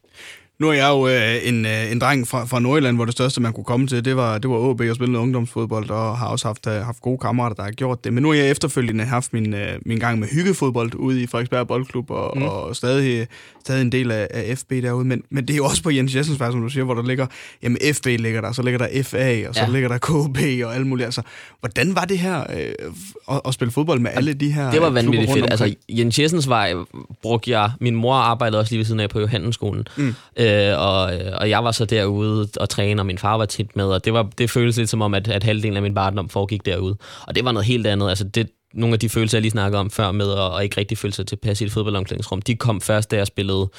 Nu er jeg jo øh, en, øh, en dreng fra, fra Nordjylland, hvor det største, man kunne komme til, det var, det var OB og spille ungdomsfodbold, og har også haft, øh, haft gode kammerater, der har gjort det. Men nu har jeg efterfølgende haft min, øh, min gang med hyggefodbold ude i Frederiksberg Boldklub, og, mm. og stadig, stadig en del af, af FB derude. Men, men det er jo også på Jens Jessens vej, som du siger, hvor der ligger, jamen FB ligger der, så ligger der FA, og så ja. ligger der KB og alt muligt. Altså, hvordan var det her øh, at, at spille fodbold med alle de her Det var vanvittigt fedt. Altså, Jens Jessens vej brugte jeg, min mor arbejdede også lige ved siden af på Johannesskolen, mm. øh, og, og jeg var så derude og træne, og min far var tit med, og det, var, det føltes lidt som om, at, at halvdelen af min barndom foregik derude. Og det var noget helt andet. Altså det, nogle af de følelser, jeg lige snakkede om før med, og, og ikke rigtig føle sig tilpas i et fodboldomklædningsrum, de kom først, da jeg spillede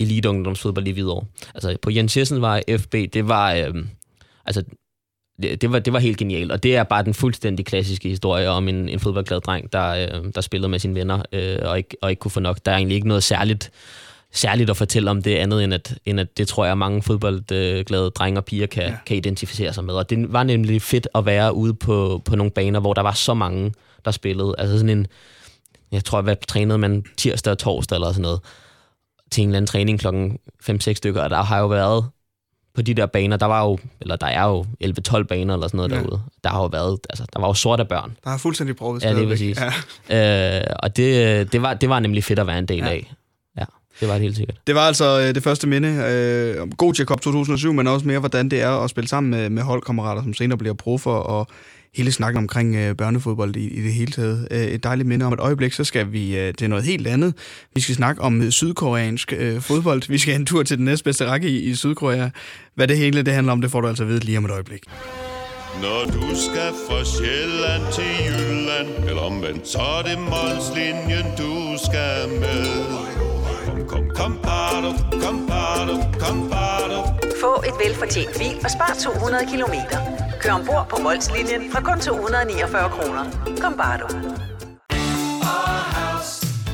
elite ungdomsfodbold i Hvidovre. Altså på Jens Jessen var FB, det var... Øh, altså, det, det, var, det var helt genialt, og det er bare den fuldstændig klassiske historie om en, en fodboldglad dreng, der, øh, der spillede med sine venner øh, og, ikke, og ikke kunne få nok. Der er egentlig ikke noget særligt særligt at fortælle om det andet, end at, end at det tror jeg, mange fodboldglade drenge og piger kan, ja. kan identificere sig med. Og det var nemlig fedt at være ude på, på nogle baner, hvor der var så mange, der spillede. Altså sådan en, jeg tror, hvad trænede man tirsdag og torsdag eller sådan noget, til en eller anden træning klokken 5-6 stykker, og der har jo været på de der baner, der var jo, eller der er jo 11-12 baner eller sådan noget ja. derude. Der har jo været, altså, der var jo sorte børn. Der har fuldstændig prøvet Ja, det er præcis. Ja. Øh, og det, det, var, det var nemlig fedt at være en del ja. af. Det var det helt sikkert. Det var altså øh, det første minde øh, om God Cup 2007, men også mere, hvordan det er at spille sammen med, med holdkammerater, som senere bliver profer, og hele snakken omkring øh, børnefodbold i, i det hele taget. Øh, et dejligt minde om et øjeblik, så skal vi øh, til noget helt andet. Vi skal snakke om sydkoreansk øh, fodbold. Vi skal en tur til den næstbedste række i, i Sydkorea. Hvad det hele det handler om, det får du altså at vide lige om et øjeblik. Når du skal fra Sjælland til Jylland, eller omvendt, så er det Molslinjen, du skal med. Kom, kom, bado, kom, bado, Kom, bare du. Få et velfortjent bil og spar 200 kilometer. Kør ombord på Molslinjen fra kun 249 kroner. Kom, bare du.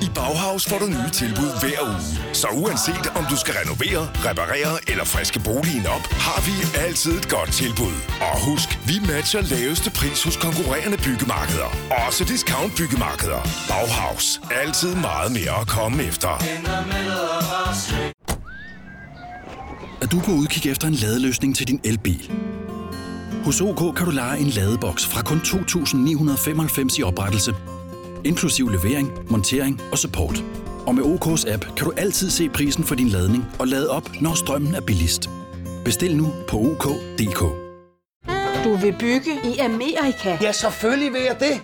I Bauhaus får du nye tilbud hver uge. Så uanset om du skal renovere, reparere eller friske boligen op, har vi altid et godt tilbud. Og husk, vi matcher laveste pris hos konkurrerende byggemarkeder. Også discount byggemarkeder. Bauhaus. Altid meget mere at komme efter. Er du på udkig efter en ladeløsning til din elbil? Hos OK kan du lege en ladeboks fra kun 2.995 i oprettelse, inklusiv levering, montering og support. Og med OK's app kan du altid se prisen for din ladning og lade op, når strømmen er billigst. Bestil nu på OK.dk. Du vil bygge i Amerika? Ja, selvfølgelig vil jeg det.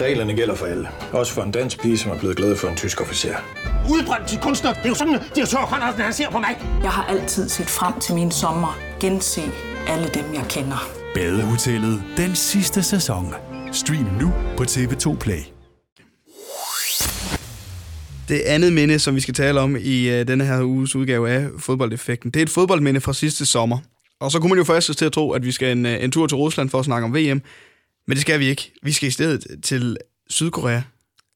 Reglerne gælder for alle. Også for en dansk pige, som er blevet glad for en tysk officer. Udbrændt til kunstner. Det er jo sådan, at direktør Conradsen, han ser på mig. Jeg har altid set frem til min sommer. Gense alle dem, jeg kender. Badehotellet den sidste sæson. Stream nu på TV2 Play. Det andet minde, som vi skal tale om i uh, denne her uges udgave af fodboldeffekten, det er et fodboldminde fra sidste sommer. Og så kunne man jo først til at tro, at vi skal en, en tur til Rusland for at snakke om VM. Men det skal vi ikke. Vi skal i stedet til Sydkorea.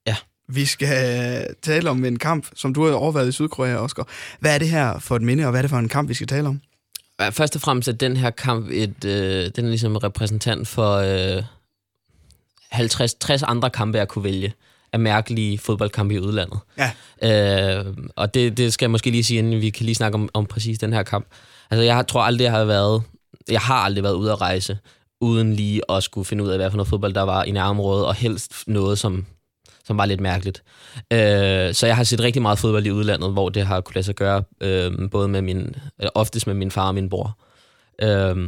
Ja. Vi skal tale om en kamp, som du har overvejet i Sydkorea, Oscar. Hvad er det her for et minde, og hvad er det for en kamp, vi skal tale om? Først og fremmest er den her kamp et, øh, den er ligesom repræsentant for øh, 50-60 andre kampe, jeg kunne vælge af mærkelige fodboldkampe i udlandet. Ja. Øh, og det, det skal jeg måske lige sige, inden vi kan lige snakke om, om præcis den her kamp. Altså, jeg tror aldrig, jeg har været... Jeg har aldrig været ude at rejse, uden lige at skulle finde ud af, hvad for noget fodbold, der var i nærområdet, og helst noget, som, som var lidt mærkeligt. Øh, så jeg har set rigtig meget fodbold i udlandet, hvor det har kunne lade sig gøre, øh, både med min, eller oftest med min far og min bror. Øh,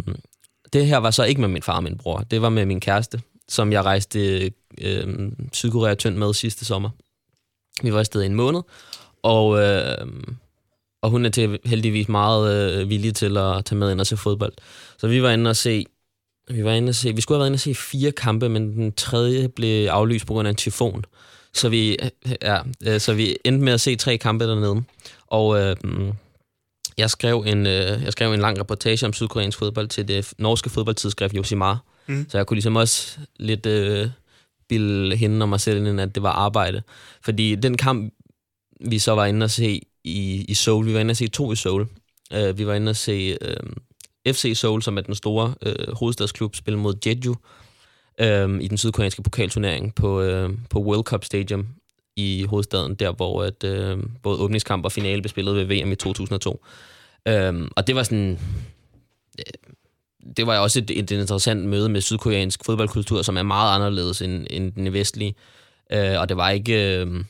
det her var så ikke med min far og min bror. Det var med min kæreste, som jeg rejste øh, Sydkorea tyndt med sidste sommer. Vi var afsted i en måned, og, øh, og hun er til, heldigvis meget øh, villig til at tage med ind og se fodbold. Så vi var inde og se, vi var inde og se, vi skulle have været inde og se fire kampe, men den tredje blev aflyst på grund af en tyfon. Så vi, ja, øh, så vi endte med at se tre kampe dernede. Og øh, jeg, skrev en, øh, jeg skrev en lang reportage om sydkoreansk fodbold til det norske fodboldtidsskrift Josimar. Mm. Så jeg kunne ligesom også lidt øh, bilde hende og mig selv ind, at det var arbejde. Fordi den kamp, vi så var inde og se i, i Seoul, vi var inde og se to i Seoul. Uh, vi var inde og se uh, FC Seoul, som er den store øh, hovedstadsklub, spille mod Jeju øh, i den sydkoreanske pokalturnering på, øh, på World Cup Stadium i hovedstaden, der hvor at, øh, både åbningskamp og finale blev spillet ved VM i 2002. Øh, og det var sådan... Øh, det var også et, et interessant møde med sydkoreansk fodboldkultur, som er meget anderledes end, end den vestlige. Øh, og det var ikke... Øh,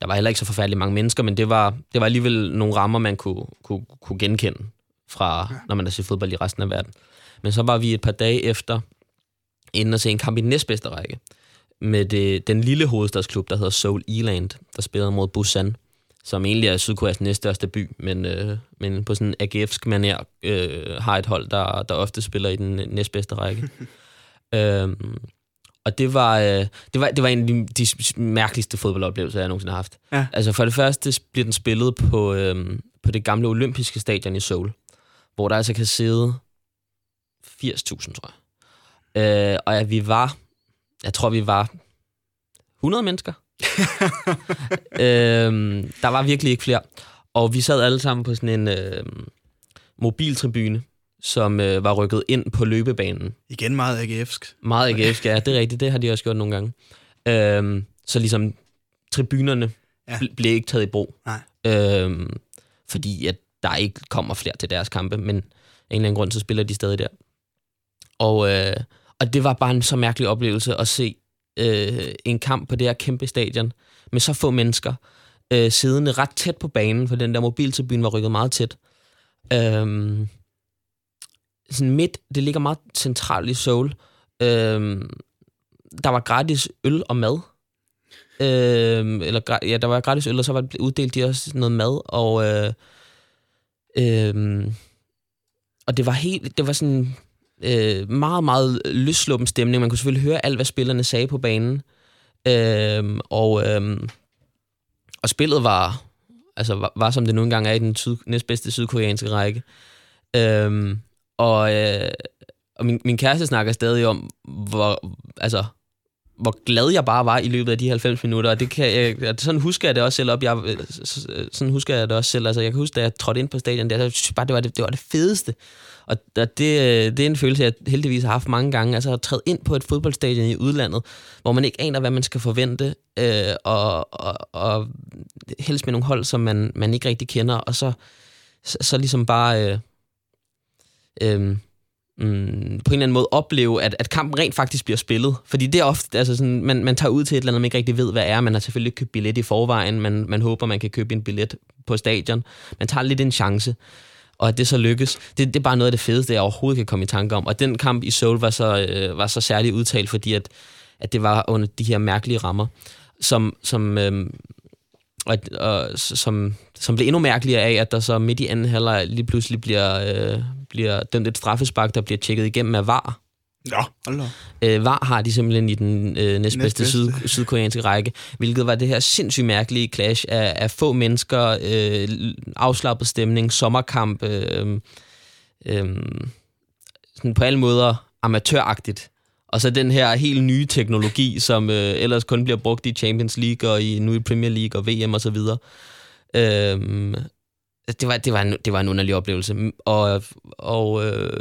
der var heller ikke så forfærdeligt mange mennesker, men det var, det var alligevel nogle rammer, man kunne, kunne, kunne genkende fra, ja. når man har set fodbold i resten af verden. Men så var vi et par dage efter inde og se en kamp i næstbedste række med det, den lille hovedstadsklub, der hedder Seoul Eland, der spillede mod Busan, som egentlig er Sydkoreas næststørste by, men, øh, men på sådan en AGF'sk manér øh, har et hold, der, der ofte spiller i den næstbedste række. [laughs] øhm, og det var, øh, det var, det var en af de, de mærkeligste fodboldoplevelser, jeg nogensinde har haft. Ja. Altså for det første bliver den spillet på, øh, på det gamle olympiske stadion i Seoul, hvor der altså kan sidde 80.000, tror jeg. Øh, og ja, vi var, jeg tror vi var 100 mennesker. [laughs] øh, der var virkelig ikke flere. Og vi sad alle sammen på sådan en øh, mobiltribune, som øh, var rykket ind på løbebanen. Igen meget AGF'sk. Meget AGF'sk, ja, det er rigtigt. Det har de også gjort nogle gange. Øhm, så ligesom tribunerne Ja. ja. blev ikke taget i brug. Nej. Øhm, fordi at der ikke kommer flere til deres kampe, men af en eller anden grund, så spiller de stadig der. Og, øh, og det var bare en så mærkelig oplevelse at se øh, en kamp på det her kæmpe stadion med så få mennesker øh, siddende ret tæt på banen, for den der mobiltribune var rykket meget tæt. Øhm, sådan midt, det ligger meget centralt i Seoul. Øhm, der var gratis øl og mad. Øhm, eller, ja, der var gratis øl, og så var det uddelt de også noget mad, og øh, øhm, og det var helt, det var sådan øh, meget, meget løsluppen stemning. Man kunne selvfølgelig høre alt, hvad spillerne sagde på banen. Øhm, og, øhm, og spillet var, altså var, var som det nu engang er i den syd, næstbedste sydkoreanske række. Øhm, og øh, og min, min kæreste snakker stadig om, hvor, altså, hvor glad jeg bare var i løbet af de 90 minutter, og det kan jeg, sådan husker jeg det også selv op. Jeg, øh, øh, sådan husker jeg det også selv. Altså, jeg kan huske, da jeg trådte ind på stadion, der, synes bare, det var det, det var det fedeste. Og det, øh, det er en følelse, jeg heldigvis har haft mange gange. Altså at træde ind på et fodboldstadion i udlandet, hvor man ikke aner, hvad man skal forvente, øh, og, og, og helst med nogle hold, som man, man ikke rigtig kender, og så, så, så ligesom bare... Øh, øh, mm, på en eller anden måde opleve, at, at kampen rent faktisk bliver spillet. Fordi det er ofte, altså sådan, man, man tager ud til et eller andet, man ikke rigtig ved, hvad er. Man har selvfølgelig købt billet i forvejen, man, man håber, man kan købe en billet på stadion. Man tager lidt en chance, og at det så lykkes, det, det er bare noget af det fedeste, jeg overhovedet kan komme i tanke om. Og den kamp i Seoul var så, øh, var så særligt udtalt, fordi at, at det var under de her mærkelige rammer, som, som, øh, og, og, som, som blev endnu mærkeligere af, at der så midt i anden halvleg lige pludselig bliver, øh, bliver dømt et straffespark, der bliver tjekket igennem af VAR. Ja, hold øh, VAR har de simpelthen i den øh, næstbedste syd, sydkoreanske række, hvilket var det her sindssygt mærkelige clash af, af få mennesker, øh, afslappet stemning, sommerkamp, øh, øh, sådan på alle måder amatøragtigt. Og så den her helt nye teknologi, som øh, ellers kun bliver brugt i Champions League og i, nu i Premier League og VM og så videre. Øh, det var, det, var en, det var en underlig oplevelse. Og, og øh,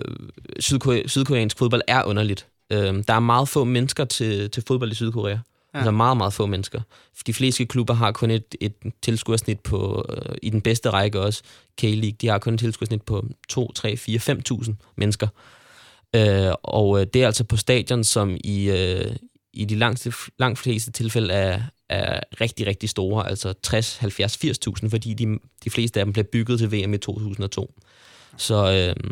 sydkore, sydkoreansk fodbold er underligt. Øh, der er meget få mennesker til, til fodbold i Sydkorea. Ja. Altså meget, meget få mennesker. De fleste klubber har kun et, et tilskuersnit på, øh, i den bedste række også, K-League, de har kun et tilskuersnit på 2, 3, 4, 5.000 mennesker. Øh, og øh, det er altså på stadion, som i, øh, i de langt, langt fleste tilfælde er, er rigtig, rigtig store, altså 60, 70, 80.000, fordi de, de fleste af dem blev bygget til VM i 2002. Så øh,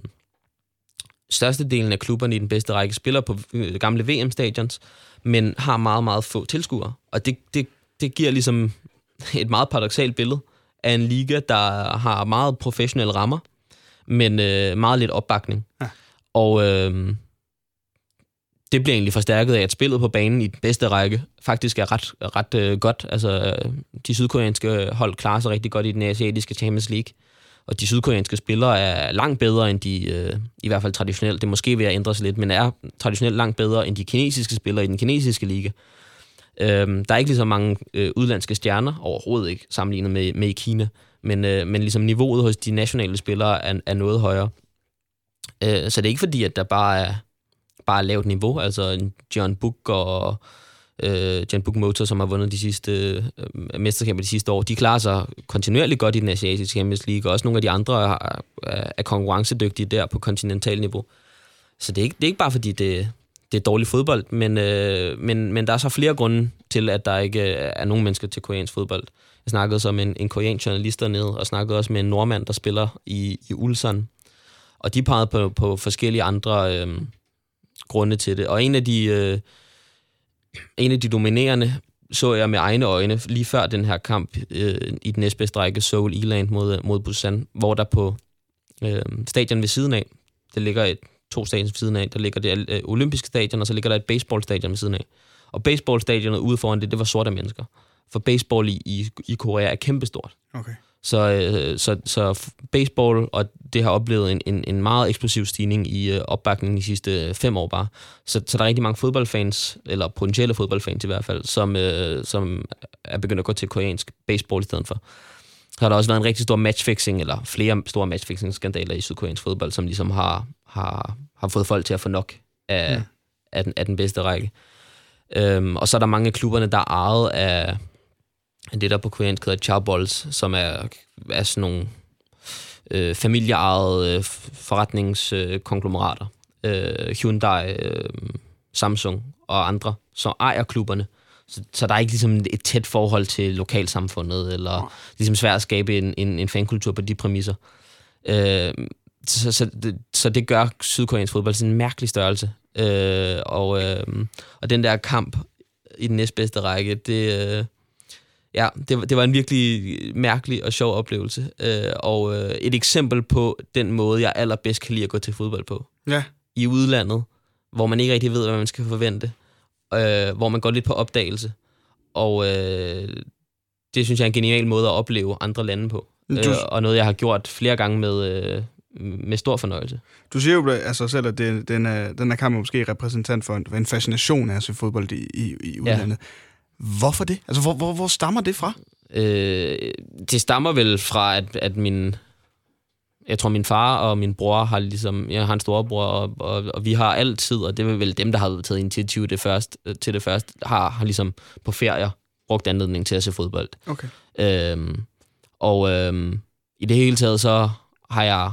størstedelen af klubberne i den bedste række spiller på øh, gamle VM-stadions, men har meget, meget få tilskuere. Og det, det, det giver ligesom et meget paradoxalt billede af en liga, der har meget professionelle rammer, men øh, meget lidt opbakning. Ja. Og øh, det bliver egentlig forstærket af, at spillet på banen i den bedste række faktisk er ret, ret øh, godt. Altså, øh, de sydkoreanske hold klarer sig rigtig godt i den asiatiske Champions League. Og de sydkoreanske spillere er langt bedre end de, øh, i hvert fald traditionelt, det måske ved at ændre sig lidt, men er traditionelt langt bedre end de kinesiske spillere i den kinesiske liga. Øhm, der er ikke lige så mange øh, udlandske stjerner, overhovedet ikke sammenlignet med, med i Kina, men, øh, men ligesom niveauet hos de nationale spillere er, er noget højere. Øh, så det er ikke fordi, at der bare er, bare lavt niveau. Altså John Book og øh, John Book Motor, som har vundet de sidste øh, mesterskaber de sidste år, de klarer sig kontinuerligt godt i den asiatiske Champions League, og også nogle af de andre er, er konkurrencedygtige der på kontinental niveau. Så det er ikke, det er ikke bare fordi, det, det er dårlig fodbold, men, øh, men, men der er så flere grunde til, at der ikke er nogen mennesker til koreansk fodbold. Jeg snakkede så med en, en koreansk journalist dernede, og snakkede også med en nordmand, der spiller i, i Ulsan. Og de pegede på, på forskellige andre øh, grunde til det. Og en af de, øh, en af de dominerende så jeg med egne øjne lige før den her kamp øh, i den næstbedste række, Seoul Eland mod, øh, mod Busan, hvor der på øh, stadion ved siden af, det ligger et, to stadion ved siden af, der ligger det øh, olympiske stadion, og så ligger der et baseballstadion ved siden af. Og baseballstadionet ude foran det, det var sorte mennesker. For baseball i, i, i Korea er kæmpestort. Okay. Så, øh, så, så baseball, og det har oplevet en, en, en meget eksplosiv stigning i øh, opbakningen de sidste fem år bare. Så, så der er rigtig mange fodboldfans, eller potentielle fodboldfans i hvert fald, som, øh, som er begyndt at gå til koreansk baseball i stedet for. Så har der også været en rigtig stor matchfixing, eller flere store matchfixing-skandaler i sydkoreansk fodbold, som ligesom har, har, har fået folk til at få nok af, ja. af, den, af den bedste række. Øhm, og så er der mange af klubberne, der er ejet af det, der på koreansk hedder chabols, som er, er sådan nogle øh, familieejede øh, forretningskonglomerater. Øh, Hyundai, øh, Samsung og andre, som ejer klubberne. Så, så der er ikke ligesom et tæt forhold til lokalsamfundet, eller ligesom svært at skabe en, en, en fankultur på de præmisser. Øh, så, så, det, så det gør sydkoreansk fodbold til en mærkelig størrelse. Øh, og, øh, og den der kamp i den næstbedste række, det, øh, ja, det, det var en virkelig mærkelig og sjov oplevelse. Øh, og øh, et eksempel på den måde, jeg allerbedst kan lide at gå til fodbold på. Ja. I udlandet, hvor man ikke rigtig ved, hvad man skal forvente. Øh, hvor man går lidt på opdagelse. Og øh, det synes jeg er en genial måde at opleve andre lande på. Du- Øh, og noget, jeg har gjort flere gange med, øh, med stor fornøjelse. Du siger jo altså selv, at det, den, er, den er kamp er måske repræsentant for en, en fascination af at se fodbold i, i, i udlandet. Ja. Hvorfor det? Altså, hvor, hvor, hvor stammer det fra? Øh, det stammer vel fra, at, at min... Jeg tror, min far og min bror har ligesom... Jeg har en storebror, og, og, og vi har altid, og det er vel dem, der har taget initiativ det først, til det første, har, har ligesom på ferier brugt anledning til at se fodbold. Okay. Øhm, og øhm, i det hele taget, så har jeg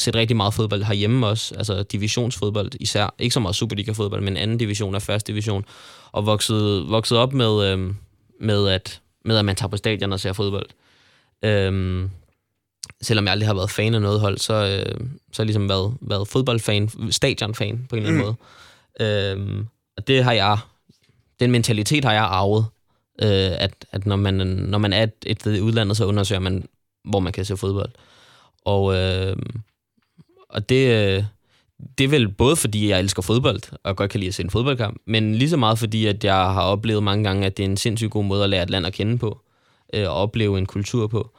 set rigtig meget fodbold herhjemme også, altså divisionsfodbold især. Ikke så meget Superliga-fodbold, men anden division og første division. Og vokset, vokset op med, øhm, med, at, med, at man tager på stadion og ser fodbold. Øhm, selvom jeg aldrig har været fan af noget hold, så, øh, så har jeg ligesom været, været fodboldfan, stadionfan på en eller anden Mm. måde. Øhm, og det har jeg, den mentalitet har jeg arvet, øh, at, at når, man, når man er et, et sted i udlandet, så undersøger man, hvor man kan se fodbold. Og, øh, og det, øh, det er vel både fordi, jeg elsker fodbold, og godt kan lide at se en fodboldkamp, men lige så meget fordi, at jeg har oplevet mange gange, at det er en sindssygt god måde at lære et land at kende på, øh, og opleve en kultur på.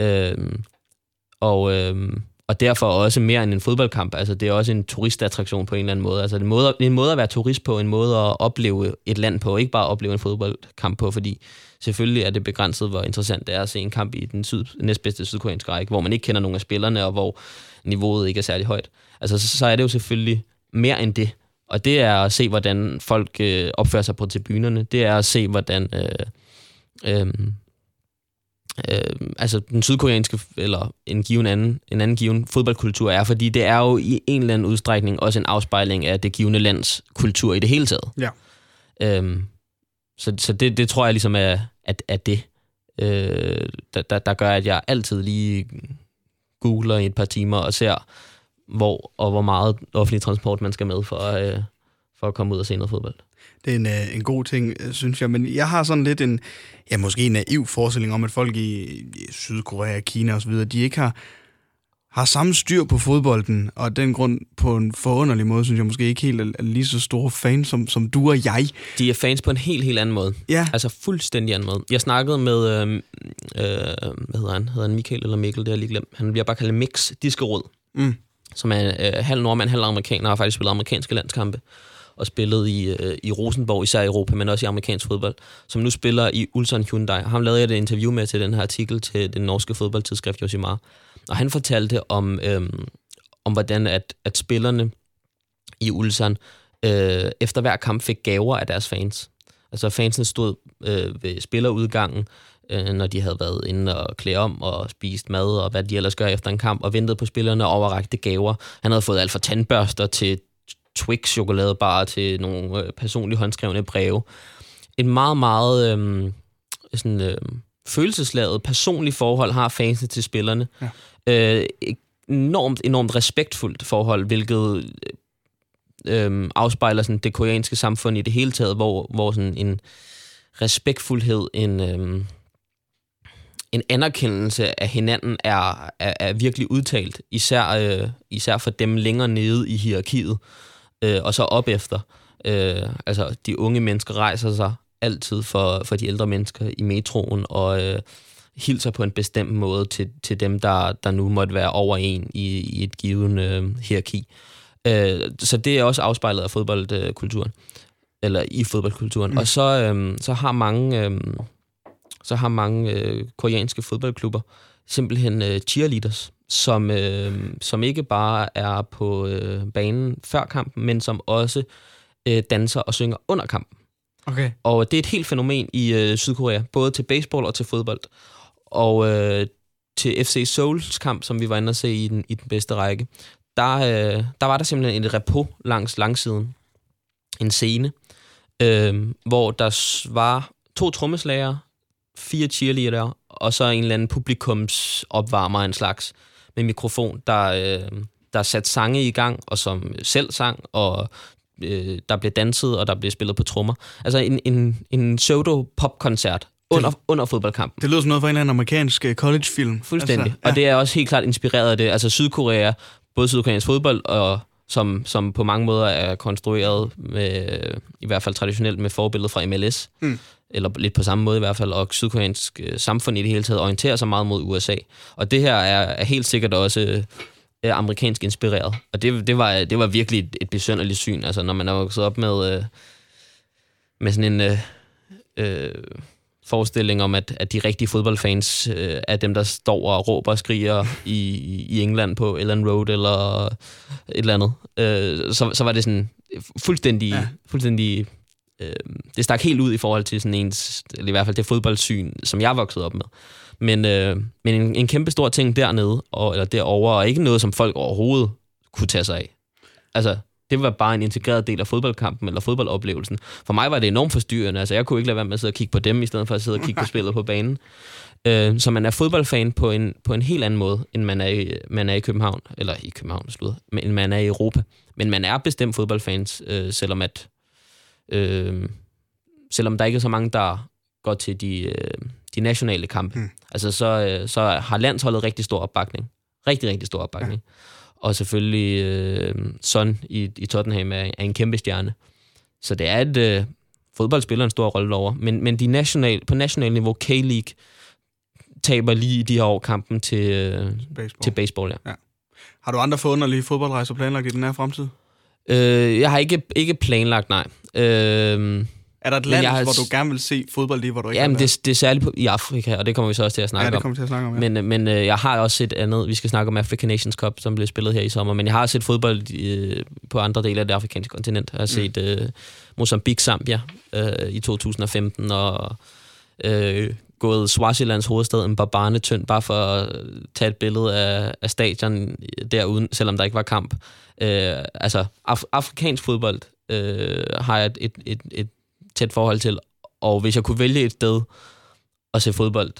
Øh, og, øh, og derfor også mere end en fodboldkamp. Altså, det er også en turistattraktion på en eller anden måde. Altså, en måde, en måde at være turist på, en måde at opleve et land på, ikke bare opleve en fodboldkamp på, fordi selvfølgelig er det begrænset, hvor interessant det er at se en kamp i den syd, næstbedste sydkoreanske række, hvor man ikke kender nogen af spillerne, og hvor niveauet ikke er særlig højt. Altså, så, så er det jo selvfølgelig mere end det. Og det er at se, hvordan folk øh, opfører sig på tribunerne. Det er at se, hvordan... Øh, øh, øh, altså den sydkoreanske eller en given anden, en anden given fodboldkultur er, fordi det er jo i en eller anden udstrækning også en afspejling af det givende lands kultur i det hele taget. Ja. Øhm, så så det, det tror jeg ligesom er, at, at det, øh, der, der, der gør, at jeg altid lige googler i et par timer og ser, hvor og hvor meget offentlig transport man skal med for, øh, for at komme ud og se noget fodbold. Det er en, øh, en god ting, øh, synes jeg. Men jeg har sådan lidt en, ja, måske en naiv forestilling om, at folk i, i Sydkorea, Kina osv., de ikke har, har samme styr på fodbolden, og af den grund på en forunderlig måde, synes jeg måske ikke helt er, lige så store fan som, som du og jeg. De er fans på en helt, helt anden måde. Ja. Altså fuldstændig anden måde. Jeg snakkede med, øh, øh, hvad hedder han? Hedder han Michael eller Mikkel? Det har jeg lige glemt. Han bliver bare kaldt Mix Diskerod, Mm. som er øh, halv nordmand, halv amerikaner, og har faktisk spillet amerikanske landskampe og spillet i, øh, i Rosenborg, især i Europa, men også i amerikansk fodbold, som nu spiller i Ulsan Hyundai. Ham lavede jeg et interview med til den her artikel til den norske fodboldtidsskrift Josimar. Og han fortalte om, øh, om hvordan at, at spillerne i Ulsan øh, efter hver kamp fik gaver af deres fans. Altså fansene stod øh, ved spillerudgangen, øh, når de havde været inde og klæde om og spist mad og hvad de ellers gør efter en kamp, og ventede på spillerne og overrakte gaver. Han havde fået alt fra tandbørster til Twix chokoladebar til nogle øh, personligt håndskrevne breve. En meget, meget øh, sådan, øh, følelsesladet, personligt forhold har fansene til spillerne. Ja. Øh, enormt, enormt respektfuldt forhold, hvilket øh, øh, afspejler sådan, det koreanske samfund i det hele taget, hvor, hvor sådan en respektfuldhed, en, øh, en anerkendelse af hinanden er, er, er virkelig udtalt, især, øh, især for dem længere nede i hierarkiet, øh, og så op efter. Øh, altså, de unge mennesker rejser sig altid for, for de ældre mennesker i metroen, og øh, hilser på en bestemt måde til, til dem, der, der nu måtte være over en i, i et givet øh, hierarki. Øh, så det er også afspejlet af fodboldkulturen, eller i fodboldkulturen. Mm. Og så, øh, så har mange... Øh, så har mange øh, koreanske fodboldklubber simpelthen øh, cheerleaders, som, øh, som ikke bare er på øh, banen før kampen, men som også øh, danser og synger under kampen. Okay. Og det er et helt fænomen i øh, Sydkorea, både til baseball og til fodbold. Og øh, til FC Souls kamp, som vi var inde og se i den, i den bedste række, der, øh, der var der simpelthen et repo langs langsiden. En scene, øh, hvor der var to trommeslager, fire cheerleader, og så en eller anden publikumsopvarmer en slags, med mikrofon, der, øh, der satte sange i gang, og som selv sang, og øh, der blev danset, og der blev spillet på trommer. Altså en, en, en pseudo-popkoncert, under, under fodboldkampen. Det lyder som noget fra en eller anden amerikansk øh, collegefilm. Fuldstændig. Altså, ja. Og det er også helt klart inspireret af det. Altså Sydkorea, både sydkoreansk fodbold, og som, som på mange måder er konstrueret med, i hvert fald traditionelt med forbillede fra MLS. Mm. eller lidt på samme måde i hvert fald, og sydkoreansk øh, samfund i det hele taget orienterer sig meget mod USA. Og det her er, er helt sikkert også øh, amerikansk inspireret. Og det, det, var, det var virkelig et, et besynderligt syn, altså når man er vokset op med, øh, med sådan en... Øh, øh, forestilling om, at, at de rigtige fodboldfans øh, er dem, der står og råber og skriger i, i England på Ellen Road eller et eller andet. Øh, så, så var det sådan fuldstændig... Ja. fuldstændig øh, det stak helt ud i forhold til sådan ens, eller i hvert fald det fodboldsyn, som jeg voksede op med. Men, øh, men en, en kæmpe stor ting dernede, og, eller derovre, og ikke noget, som folk overhovedet kunne tage sig af. Altså, det var bare en integreret del af fodboldkampen eller fodboldoplevelsen. For mig var det enormt forstyrrende. Altså, jeg kunne ikke lade være med at sidde og kigge på dem, i stedet for at sidde og kigge på [laughs] spillet på banen. Øh, så man er fodboldfan på en, på en helt anden måde, end man er i, man er i København. Eller i København, slutter, men man er i Europa. Men man er bestemt fodboldfans, øh, selvom at... Øh, selvom der ikke er så mange, der går til de, øh, de nationale kampe. Hmm. Altså, så, øh, så har landsholdet rigtig stor opbakning. Rigtig, rigtig stor opbakning. Ja. Og selvfølgelig øh, Son i, i Tottenham er, er en kæmpe stjerne. Så det er et... Øh, fodbold spiller en stor rolle over. Men, men de national, på national niveau, K-League, taber lige i de her år kampen til, øh, baseball. til baseball. Ja. ja. Har du andre forunderlige fodboldrejser planlagt i den her fremtid? Øh, jeg har ikke, ikke planlagt, nej. Øh, er der et land, har... hvor du gerne vil se fodbold i, hvor du ikke Jamen, det, det er særligt på, i Afrika, og det kommer vi så også til at snakke om. Ja, det kommer vi til at snakke om, ja. Men, øh, men øh, jeg har også et andet, vi skal snakke om African Nations Cup, som blev spillet her i sommer, men jeg har set fodbold øh, på andre dele af det afrikanske kontinent. Jeg har mm. set øh, Mozambique, Zambia øh, i 2015, og øh, gået Swazilands hovedstad en barbane tynd, bare for at tage et billede af, af stadion deruden, selvom der ikke var kamp. Øh, altså, af, afrikansk fodbold øh, har jeg et, et, et, et tæt forhold til. Og hvis jeg kunne vælge et sted at se fodbold,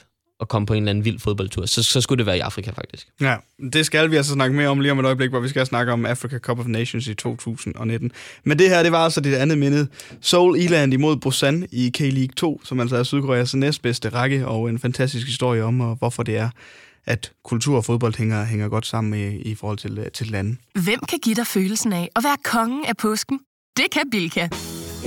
og komme på en eller anden vild fodboldtur, så, så skulle det være i Afrika faktisk. Ja, det skal vi altså snakke mere om lige om et øjeblik, hvor vi skal snakke om Africa Cup of Nations i 2019. Men det her, det var altså dit andet minde. Seoul Eland imod Busan i K-League 2, som altså er Sydkoreas næstbedste række, og en fantastisk historie om, og hvorfor det er, at kultur og fodbold hænger, hænger godt sammen i, i forhold til, til landet. Hvem kan give dig følelsen af at være kongen af påsken? Det kan Bilka!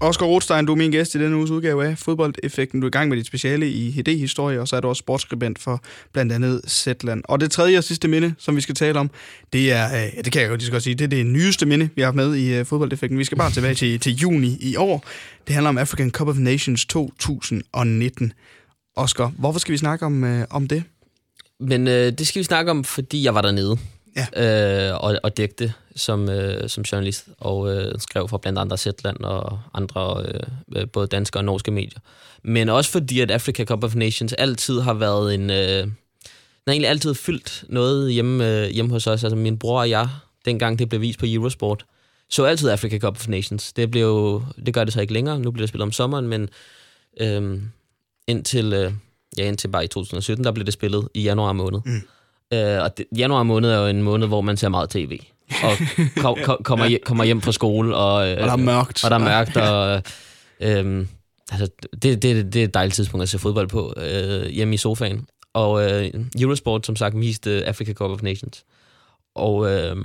Oscar Rothstein, du er min gæst i denne uges udgave af Fodboldeffekten. Du er i gang med dit speciale i HD-historie, og så er du også sportsskribent for blandt andet Zetland. Og det tredje og sidste minde, som vi skal tale om, det er, øh, ja, det kan jeg jo lige så godt sige, det er det nyeste minde, vi har haft med i øh, Fodboldeffekten. Vi skal bare tilbage til, til juni i år. Det handler om African Cup of Nations 2019. Oscar, hvorfor skal vi snakke om, øh, om det? Men øh, det skal vi snakke om, fordi jeg var dernede ja. øh, og, og dækte som, øh, som journalist, og øh, skrev for blandt andre Zetland og andre, øh, både danske og norske medier. Men også fordi, at Africa Cup of Nations altid har været en... Øh, den har egentlig altid fyldt noget hjemme, øh, hjemme hos os. Altså min bror og jeg, dengang det blev vist på Eurosport, så altid Africa Cup of Nations. Det, blev, det gør det så ikke længere. Nu bliver det spillet om sommeren, men øh, indtil, øh, ja, indtil bare i 2017, der blev det spillet i januar måned. Mm. Øh, og det, januar måned er jo en måned, hvor man ser meget tv. Og kom, [laughs] kom, kommer, hjem, kommer hjem fra skole. Og, øh, og der er mørkt. Og der er mørkt. Og, øh, altså, det, det, det er et dejligt tidspunkt at se fodbold på øh, hjemme i sofaen. Og øh, Eurosport, som sagt, viste Africa Cup of Nations. Og øh,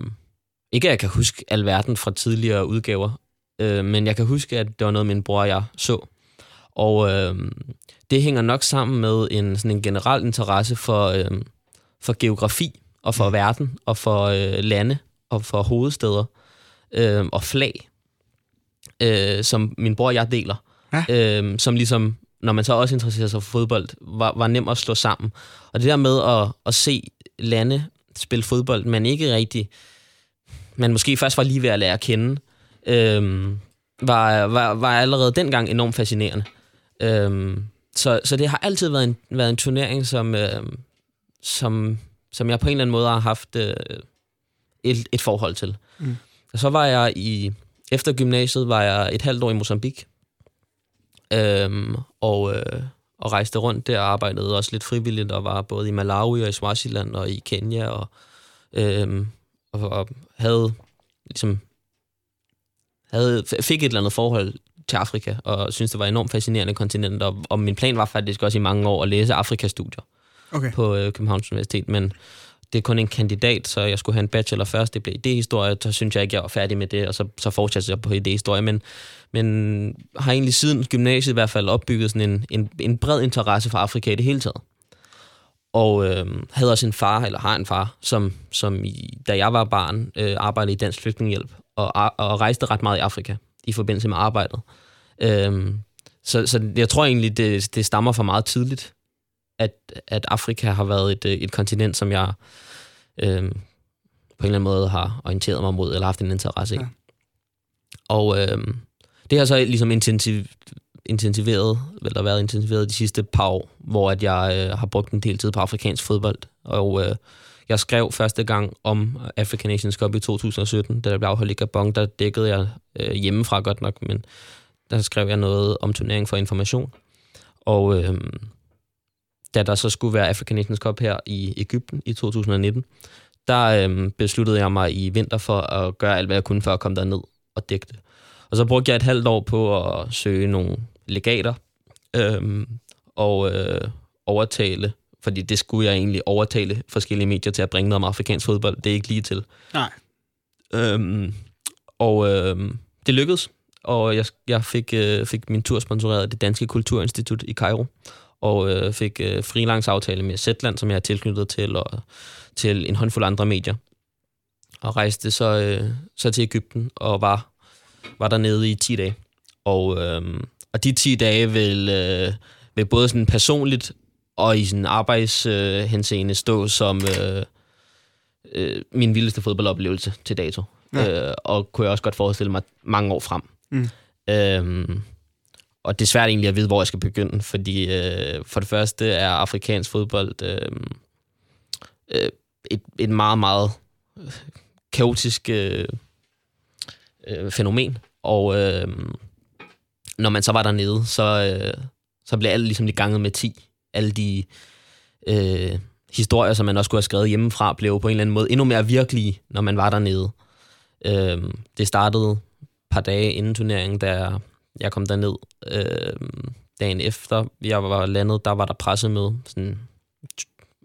ikke at jeg kan huske alverden fra tidligere udgaver, øh, men jeg kan huske, at det var noget, min bror og jeg så. Og øh, det hænger nok sammen med en, sådan en generel interesse for, øh, for geografi og for mm. verden og for øh, lande og for hovedsteder øh, og flag, øh, som min bror og jeg deler. Ja. Øh, som ligesom, når man så også interesserer sig for fodbold, var, var nem at slå sammen. Og det der med at, at se lande spille fodbold, men ikke rigtig, man måske først var lige ved at lære at kende, øh, var, var, var allerede dengang enormt fascinerende. Øh, så, så det har altid været en, været en turnering, som, øh, som, som jeg på en eller anden måde har haft øh, et, et forhold til. Mm. Og så var jeg i, efter gymnasiet var jeg et halvt år i Mozambique, øhm, og, øh, og rejste rundt der og arbejdede også lidt frivilligt, og var både i Malawi og i Swaziland og i Kenya, og, øhm, og, og havde ligesom havde, fik et eller andet forhold til Afrika, og synes det var enormt fascinerende kontinent, og, og min plan var faktisk også i mange år at læse Afrikastudier okay. på øh, Københavns Universitet, men det er kun en kandidat, så jeg skulle have en bachelor først. Det blev idéhistorie, så synes jeg ikke, jeg var færdig med det, og så, så fortsatte jeg på idéhistorie. Men, men har egentlig siden gymnasiet i hvert fald opbygget sådan en, en, en bred interesse for Afrika i det hele taget. Og øh, havde også en far, eller har en far, som, som i, da jeg var barn, øh, arbejdede i Dansk Flygtningehjælp, og, og rejste ret meget i Afrika i forbindelse med arbejdet. Øh, så, så jeg tror egentlig, det, det stammer fra meget tidligt at, at Afrika har været et, øh, et kontinent, som jeg øh, på en eller anden måde har orienteret mig mod, eller haft en interesse i. Ja. Og øh, det har så ligesom intensiv, intensiveret, vel der været intensiveret de sidste par år, hvor at jeg øh, har brugt en del tid på afrikansk fodbold. Og øh, jeg skrev første gang om African Nations Cup i 2017, da der blev afholdt i Gabon, der dækkede jeg øh, hjemmefra godt nok, men der skrev jeg noget om turneringen for information. Og øh, da der så skulle være African Nations Cup her i Ægypten i 2019, der øhm, besluttede jeg mig i vinter for at gøre alt, hvad jeg kunne for at komme derned og dække det. Og så brugte jeg et halvt år på at søge nogle legater øhm, og øh, overtale, fordi det skulle jeg egentlig overtale forskellige medier til at bringe noget om afrikansk fodbold. Det er ikke lige til. Nej. Øhm, og øhm, det lykkedes, og jeg, jeg fik, øh, fik min tur sponsoreret af det Danske Kulturinstitut i Cairo og øh, fik øh, freelance-aftale med Zetland, som jeg er tilknyttet til, og til en håndfuld andre medier. Og rejste så, øh, så til Ægypten og var, var dernede i 10 dage. Og, øh, og de 10 dage vil, øh, vil både sådan personligt og i sådan arbejdshenseende øh, stå som øh, øh, min vildeste fodboldoplevelse til dato. Ja. Øh, og kunne jeg også godt forestille mig mange år frem. Mm. Øh, og det er svært egentlig at vide, hvor jeg skal begynde, fordi øh, for det første er afrikansk fodbold øh, øh, et, et meget, meget øh, kaotisk øh, øh, fænomen. Og øh, når man så var dernede, så, øh, så blev alt ligesom lige ganget med 10. Alle de øh, historier, som man også kunne have skrevet hjemmefra, blev på en eller anden måde endnu mere virkelige, når man var dernede. Øh, det startede et par dage inden turneringen, der jeg kom derned øh, dagen efter, jeg var landet, der var der pressemøde, sådan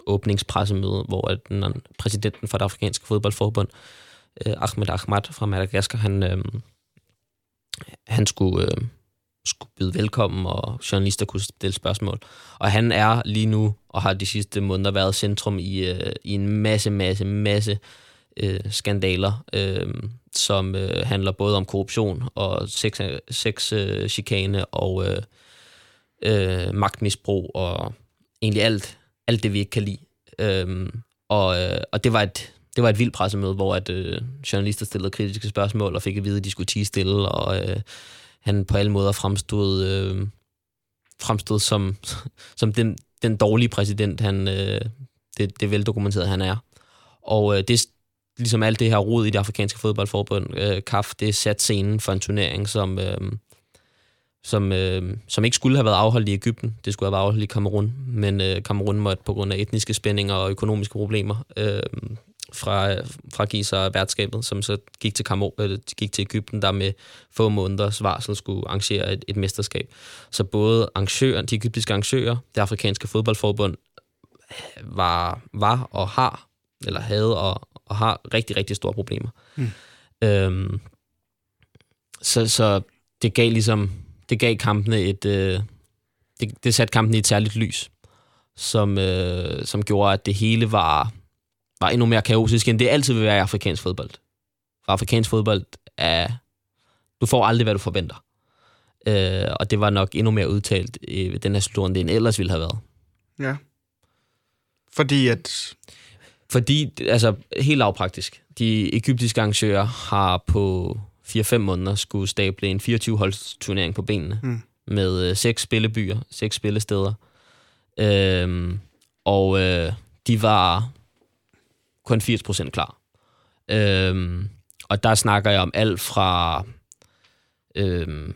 åbningspressemøde, hvor at den, præsidenten for det afrikanske fodboldforbund, øh, Ahmed Ahmad fra Madagaskar, han, øh, han skulle, øh, skulle byde velkommen, og journalister kunne stille spørgsmål. Og han er lige nu, og har de sidste måneder været centrum i, øh, i en masse, masse, masse øh, Øh, skandaler, øh, som øh, handler både om korruption og sex, sex øh, chikane og øh, øh, magtmisbrug og egentlig alt, alt det, vi ikke kan lide. Øh, og, øh, og det var et det var et vildt pressemøde, hvor at, øh, journalister stillede kritiske spørgsmål og fik at vide, at de skulle tige stille, og øh, han på alle måder fremstod, øh, fremstod som, [laughs] som den, den dårlige præsident, han, øh, det, det er veldokumenteret, han er. Og øh, det, ligesom alt det her rod i det afrikanske fodboldforbund, øh, CAF, det satte scenen for en turnering, som, øh, som, øh, som ikke skulle have været afholdt i Ægypten. Det skulle have været afholdt i Kamerun, men øh, Kamerun måtte på grund af etniske spændinger og økonomiske problemer øh, fra, fra give sig værtskabet, som så gik til, Kamer, øh, gik til Ægypten, der med få måneders varsel skulle arrangere et, et mesterskab. Så både arrangøren, de egyptiske arrangører, det afrikanske fodboldforbund, var, var og har, eller havde og, og har rigtig, rigtig store problemer. Mm. Øhm, så, så det gav ligesom det gav kampene et, øh, det, det satte kampen i et særligt lys, som, øh, som gjorde, at det hele var, var endnu mere kaotisk, end det altid vil være i afrikansk fodbold. For afrikansk fodbold er... Du får aldrig, hvad du forventer. Øh, og det var nok endnu mere udtalt i den her slutrunde, end ellers ville have været. Ja. Fordi at... Fordi, altså helt lavpraktisk, de egyptiske arrangører har på 4-5 måneder skulle stable en 24-holds turnering på benene. Mm. Med øh, seks spillebyer, seks spillesteder. Øhm, og øh, de var kun 80% klar. Øhm, og der snakker jeg om alt fra øhm,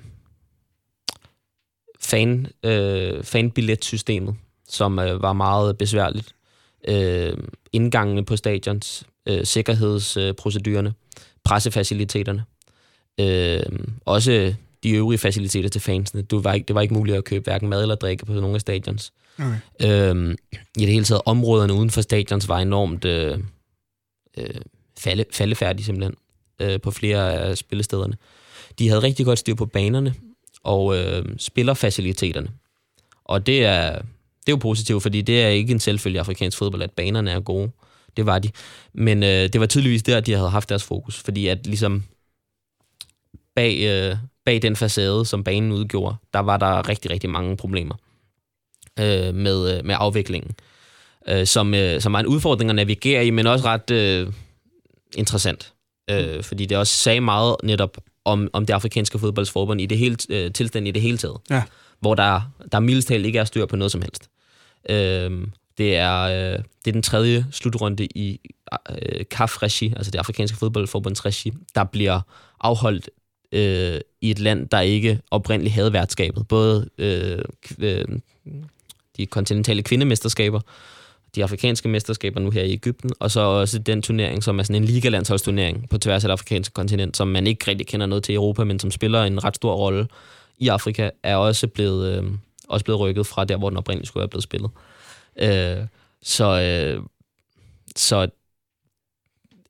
fan, øh, fanbilletsystemet, som øh, var meget besværligt. Øh, indgangene på stadions, øh, sikkerhedsprocedurerne, pressefaciliteterne. Øh, også de øvrige faciliteter til fansene. Du var ikke, det var ikke muligt at købe hverken mad eller drikke på nogle af stadions. Okay. Øhm, I det hele taget, områderne uden for stadions var enormt øh, øh, falde, faldefærdige simpelthen øh, på flere af spillestederne. De havde rigtig godt styr på banerne og øh, spillerfaciliteterne. Og det er, det er jo positivt, fordi det er ikke en selvfølge i afrikansk fodbold, at banerne er gode. Det var de. Men øh, det var tydeligvis der, at de havde haft deres fokus, fordi at ligesom bag, øh, bag den facade, som banen udgjorde, der var der rigtig, rigtig mange problemer øh, med, øh, med afviklingen, øh, som, øh, som var en udfordring at navigere i, men også ret øh, interessant, øh, fordi det også sagde meget netop om, om det afrikanske fodboldsforbund i det hele, øh, tilstand i det hele taget, Ja hvor der, der mildest talt ikke er styr på noget som helst. Øh, det er, øh, det er den tredje slutrunde i øh, CAF-regi, altså det afrikanske fodboldforbunds regi, der bliver afholdt øh, i et land, der ikke oprindeligt havde værtskabet. Både øh, øh, de kontinentale kvindemesterskaber, de afrikanske mesterskaber nu her i Ægypten, og så også den turnering, som er sådan en ligalandsholdsturnering på tværs af det afrikanske kontinent, som man ikke rigtig kender noget til i Europa, men som spiller en ret stor rolle i Afrika, er også blevet, øh, også blevet rykket fra der, hvor den oprindeligt skulle være blevet spillet. Øh, så, øh, så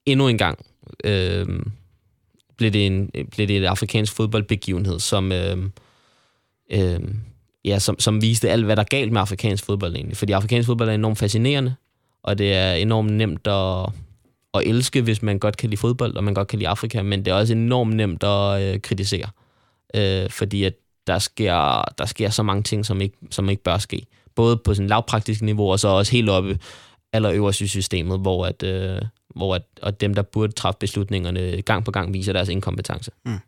endnu en gang øh, blev, det en, blev det et afrikansk fodboldbegivenhed, som, øh, øh, ja, som, som viste alt, hvad der er galt med afrikansk fodbold egentlig. Fordi afrikansk fodbold er enormt fascinerende, og det er enormt nemt at, at elske, hvis man godt kan lide fodbold, og man godt kan lide Afrika, men det er også enormt nemt at øh, kritisere. Øh, fordi at der sker, der sker så mange ting, som ikke, som ikke bør ske. Både på sådan lavpraktisk niveau, og så også helt oppe allerøverst i systemet, hvor, at, øh, hvor at, og dem, der burde træffe beslutningerne, gang på gang viser deres inkompetence. Mm.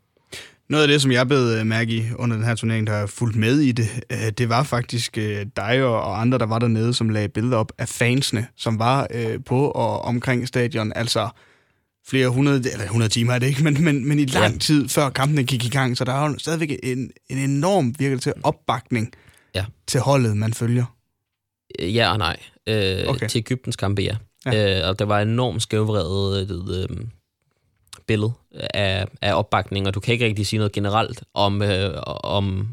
Noget af det, som jeg blev øh, mærke i under den her turnering, der har fulgt med i det, øh, det var faktisk øh, dig og og andre, der var dernede, som lagde billeder op af fansene, som var øh, på og omkring stadion. Altså flere hundrede, eller 100 timer er det ikke, men, men, men i lang Ja. tid før kampene gik i gang, så der er jo stadigvæk en, en enorm virkelig til opbakning Ja. til holdet, man følger. Øh, Ja og nej. Øh, Okay. Til Ægyptens kampe, ja. Ja. Øh, og der var enormt skævvredet øh, øh, billede af, af opbakning, og du kan ikke rigtig sige noget generelt om, øh, om,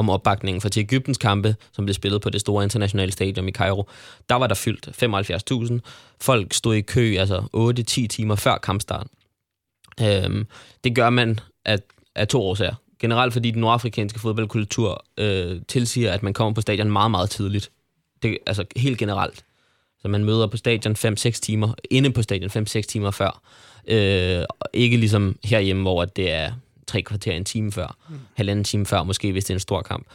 om opbakningen. For til Ægyptens kampe, som blev spillet på det store internationale stadion i Cairo, der var der fyldt 75.000. Folk stod i kø altså 8-10 timer før kampstart. Øhm, det gør man af, af to årsager. Generelt fordi den nordafrikanske fodboldkultur øh, tilsiger, at man kommer på stadion meget, meget tidligt. Det, altså helt generelt. Så man møder på stadion 5-6 timer, inde på stadion 5-6 timer før. Øh, ikke ligesom herhjemme, hvor det er tre kvarter en time før, mm. halvanden time før, måske hvis det er en stor kamp.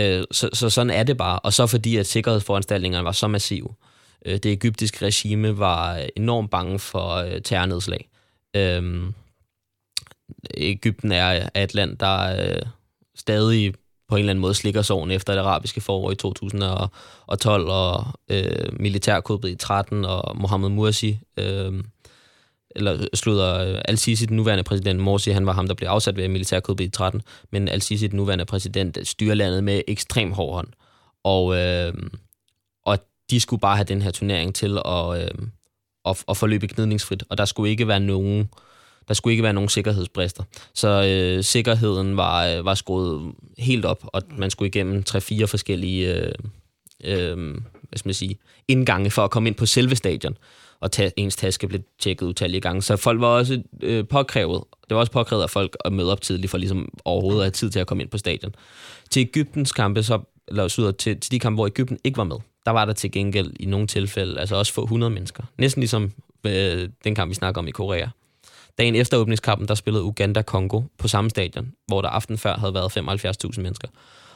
Øh, så, så sådan er det bare. Og så fordi, at sikkerhedsforanstaltningerne var så massive. Øh, det egyptiske regime var enormt bange for øh, terrornedslag. Øh, Ægypten er, er et land, der øh, stadig på en eller anden måde slikker sorgen efter det arabiske forår i 2012 og øh, militærkuppet i 13 og Mohammed Morsi, øh, eller øh, slutter øh, Al-Sisi, den nuværende præsident, Morsi, han var ham, der blev afsat ved militærkuppet i 13, men Al-Sisi, den nuværende præsident, styrer landet med ekstrem hård hånd. Og, øh, og de skulle bare have den her turnering til at, øh, at, at forløbe gnidningsfrit, og der skulle ikke være nogen der skulle ikke være nogen sikkerhedsbrister. Så øh, sikkerheden var, øh, var skruet helt op, og man skulle igennem tre-fire forskellige øh, øh, hvad skal man sige, indgange for at komme ind på selve stadion, og ta- ens taske blev tjekket utallige gange. Så folk var også øh, påkrævet, det var også påkrævet af folk at møde op tidligt, for ligesom overhovedet at have tid til at komme ind på stadion. Til Ægyptens kampe, så eller syder til, til de kampe, hvor Ægypten ikke var med, der var der til gengæld i nogle tilfælde, altså også få 100 mennesker. Næsten ligesom øh, den kamp, vi snakker om i Korea. Dagen efter åbningskampen, der spillede Uganda-Kongo på samme stadion, hvor der aften før havde været 75.000 mennesker.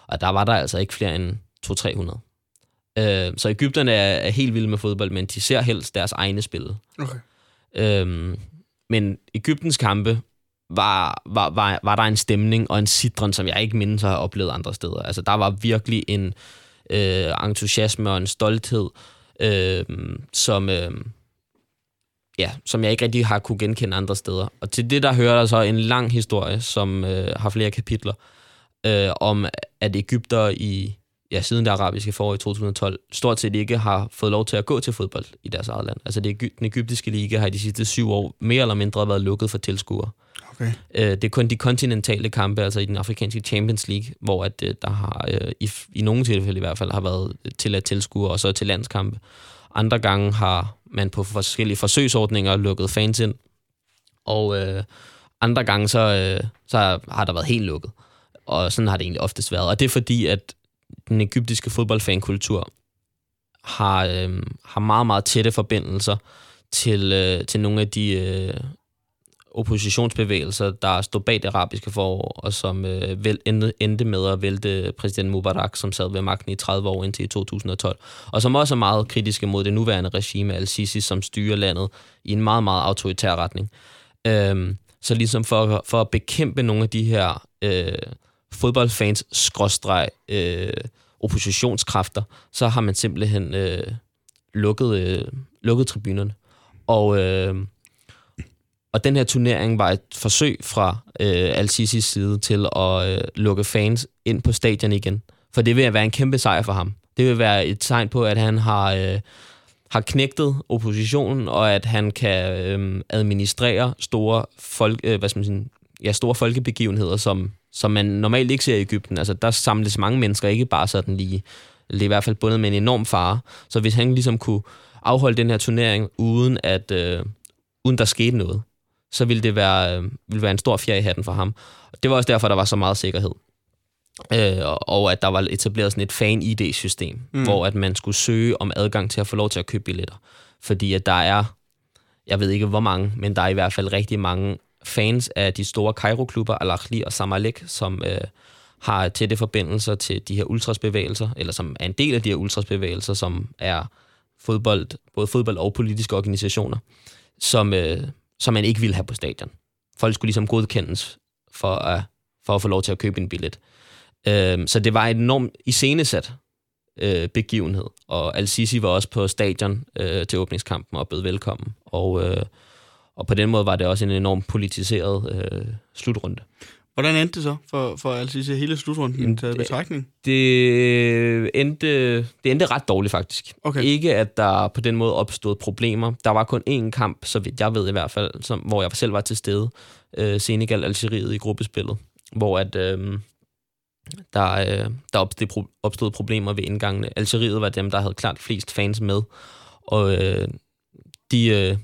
Og der var der altså ikke flere end 200-300. Øh, så Ægypterne er, er helt vilde med fodbold, men de ser helst deres egne spil. Okay. Øhm, men Ægyptens kampe var, var, var, var der en stemning og en sidren, som jeg ikke mindes have oplevet andre steder. Altså, der var virkelig en øh, entusiasme og en stolthed, øh, som, øh, ja, som jeg ikke rigtig har kunne genkende andre steder. Og til det, der hører der så en lang historie, som øh, har flere kapitler, øh, om at Ægypter i ja, siden det arabiske forår i 2012, stort set ikke har fået lov til at gå til fodbold i deres eget land. Altså det, den egyptiske liga har i de sidste syv år mere eller mindre været lukket for tilskuere. Okay. Øh, det er kun de kontinentale kampe, altså i den afrikanske Champions League, hvor at, øh, der har, øh, i, i nogle tilfælde i hvert fald, har været til at tilskuere, og så til landskampe. Andre gange har man på forskellige forsøgsordninger lukket fans ind, og øh, andre gange så, øh, så har der været helt lukket. Og sådan har det egentlig oftest været. Og det er fordi, at den egyptiske fodboldfankultur har, øh, har meget, meget tætte forbindelser til, øh, til nogle af de øh, oppositionsbevægelser, der stod bag det arabiske forår, og som øh, vel, endte, endte med at vælte præsident Mubarak, som sad ved magten i 30 år indtil i 2012, og som også er meget kritiske mod det nuværende regime al-Sisi, som styrer landet i en meget, meget autoritær retning. Øh, så ligesom for, for at bekæmpe nogle af de her øh, fodboldfans skråstreg øh, oppositionskræfter, så har man simpelthen øh, lukket, øh, lukket tribunerne. Og, øh, og den her turnering var et forsøg fra øh, Al-Sisis side til at øh, lukke fans ind på stadion igen. For det vil være en kæmpe sejr for ham. Det vil være et tegn på, at han har, øh, har knægtet oppositionen, og at han kan øh, administrere store, folk, øh, hvad skal man sige, ja, store folkebegivenheder, som som man normalt ikke ser i Ægypten. Altså, der samles mange mennesker, ikke bare sådan lige, eller i hvert fald bundet med en enorm fare. Så hvis han ligesom kunne afholde den her turnering, uden at øh, uden der skete noget, så ville det være, øh, ville være en stor fjer i hatten for ham. Det var også derfor, der var så meget sikkerhed. Øh, og at der var etableret sådan et fan-ID-system, mm. hvor at man skulle søge om adgang til at få lov til at købe billetter. Fordi at der er, jeg ved ikke hvor mange, men der er i hvert fald rigtig mange fans af de store Cairo-klubber, Al-Ahli og Samalek, som øh, har tætte forbindelser til de her ultrasbevægelser, eller som er en del af de her ultrasbevægelser, som er fodbold, både fodbold og politiske organisationer, som, øh, som man ikke vil have på stadion. Folk skulle ligesom godkendes for at, for at få lov til at købe en billet. Øh, så det var en enormt iscenesat øh, begivenhed, og Al-Sisi var også på stadion øh, til åbningskampen og bød velkommen. Og øh, og på den måde var det også en enormt politiseret øh, slutrunde. Hvordan endte det så for, for altså hele slutrunden til betragtning? Det endte, det endte ret dårligt faktisk. Okay. Ikke at der på den måde opstod problemer. Der var kun én kamp, så vidt jeg ved i hvert fald, som, hvor jeg selv var til stede. Øh, Senegal-Algeriet i gruppespillet. Hvor at, øh, der, øh, der opstod, opstod problemer ved indgangene. Algeriet var dem, der havde klart flest fans med. Og øh, de, øh,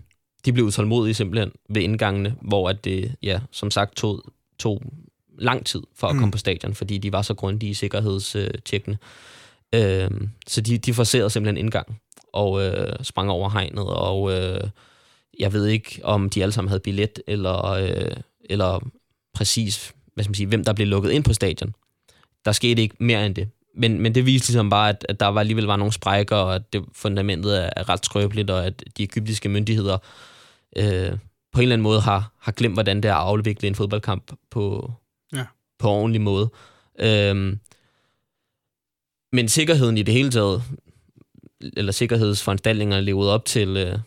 de blev utålmodige simpelthen ved indgangene, hvor at det, ja, som sagt, tog, tog lang tid for at mm. komme på stadion, fordi de var så grundige i sikkerhedstjekkene. Øh, så de, de forserede simpelthen indgang og øh, sprang over hegnet, og øh, jeg ved ikke, om de alle sammen havde billet, eller, øh, eller præcis, hvad skal man sige, hvem der blev lukket ind på stadion. Der skete ikke mere end det. Men, men det viste ligesom bare, at, at der var alligevel var nogle sprækker, og at det fundamentet er ret skrøbeligt, og at de egyptiske myndigheder øh, på en eller anden måde har, har glemt, hvordan det er at afvikle en fodboldkamp på, ja. på ordentlig måde. Øh, men sikkerheden i det hele taget, eller sikkerhedsforanstaltningerne levede op til, øh,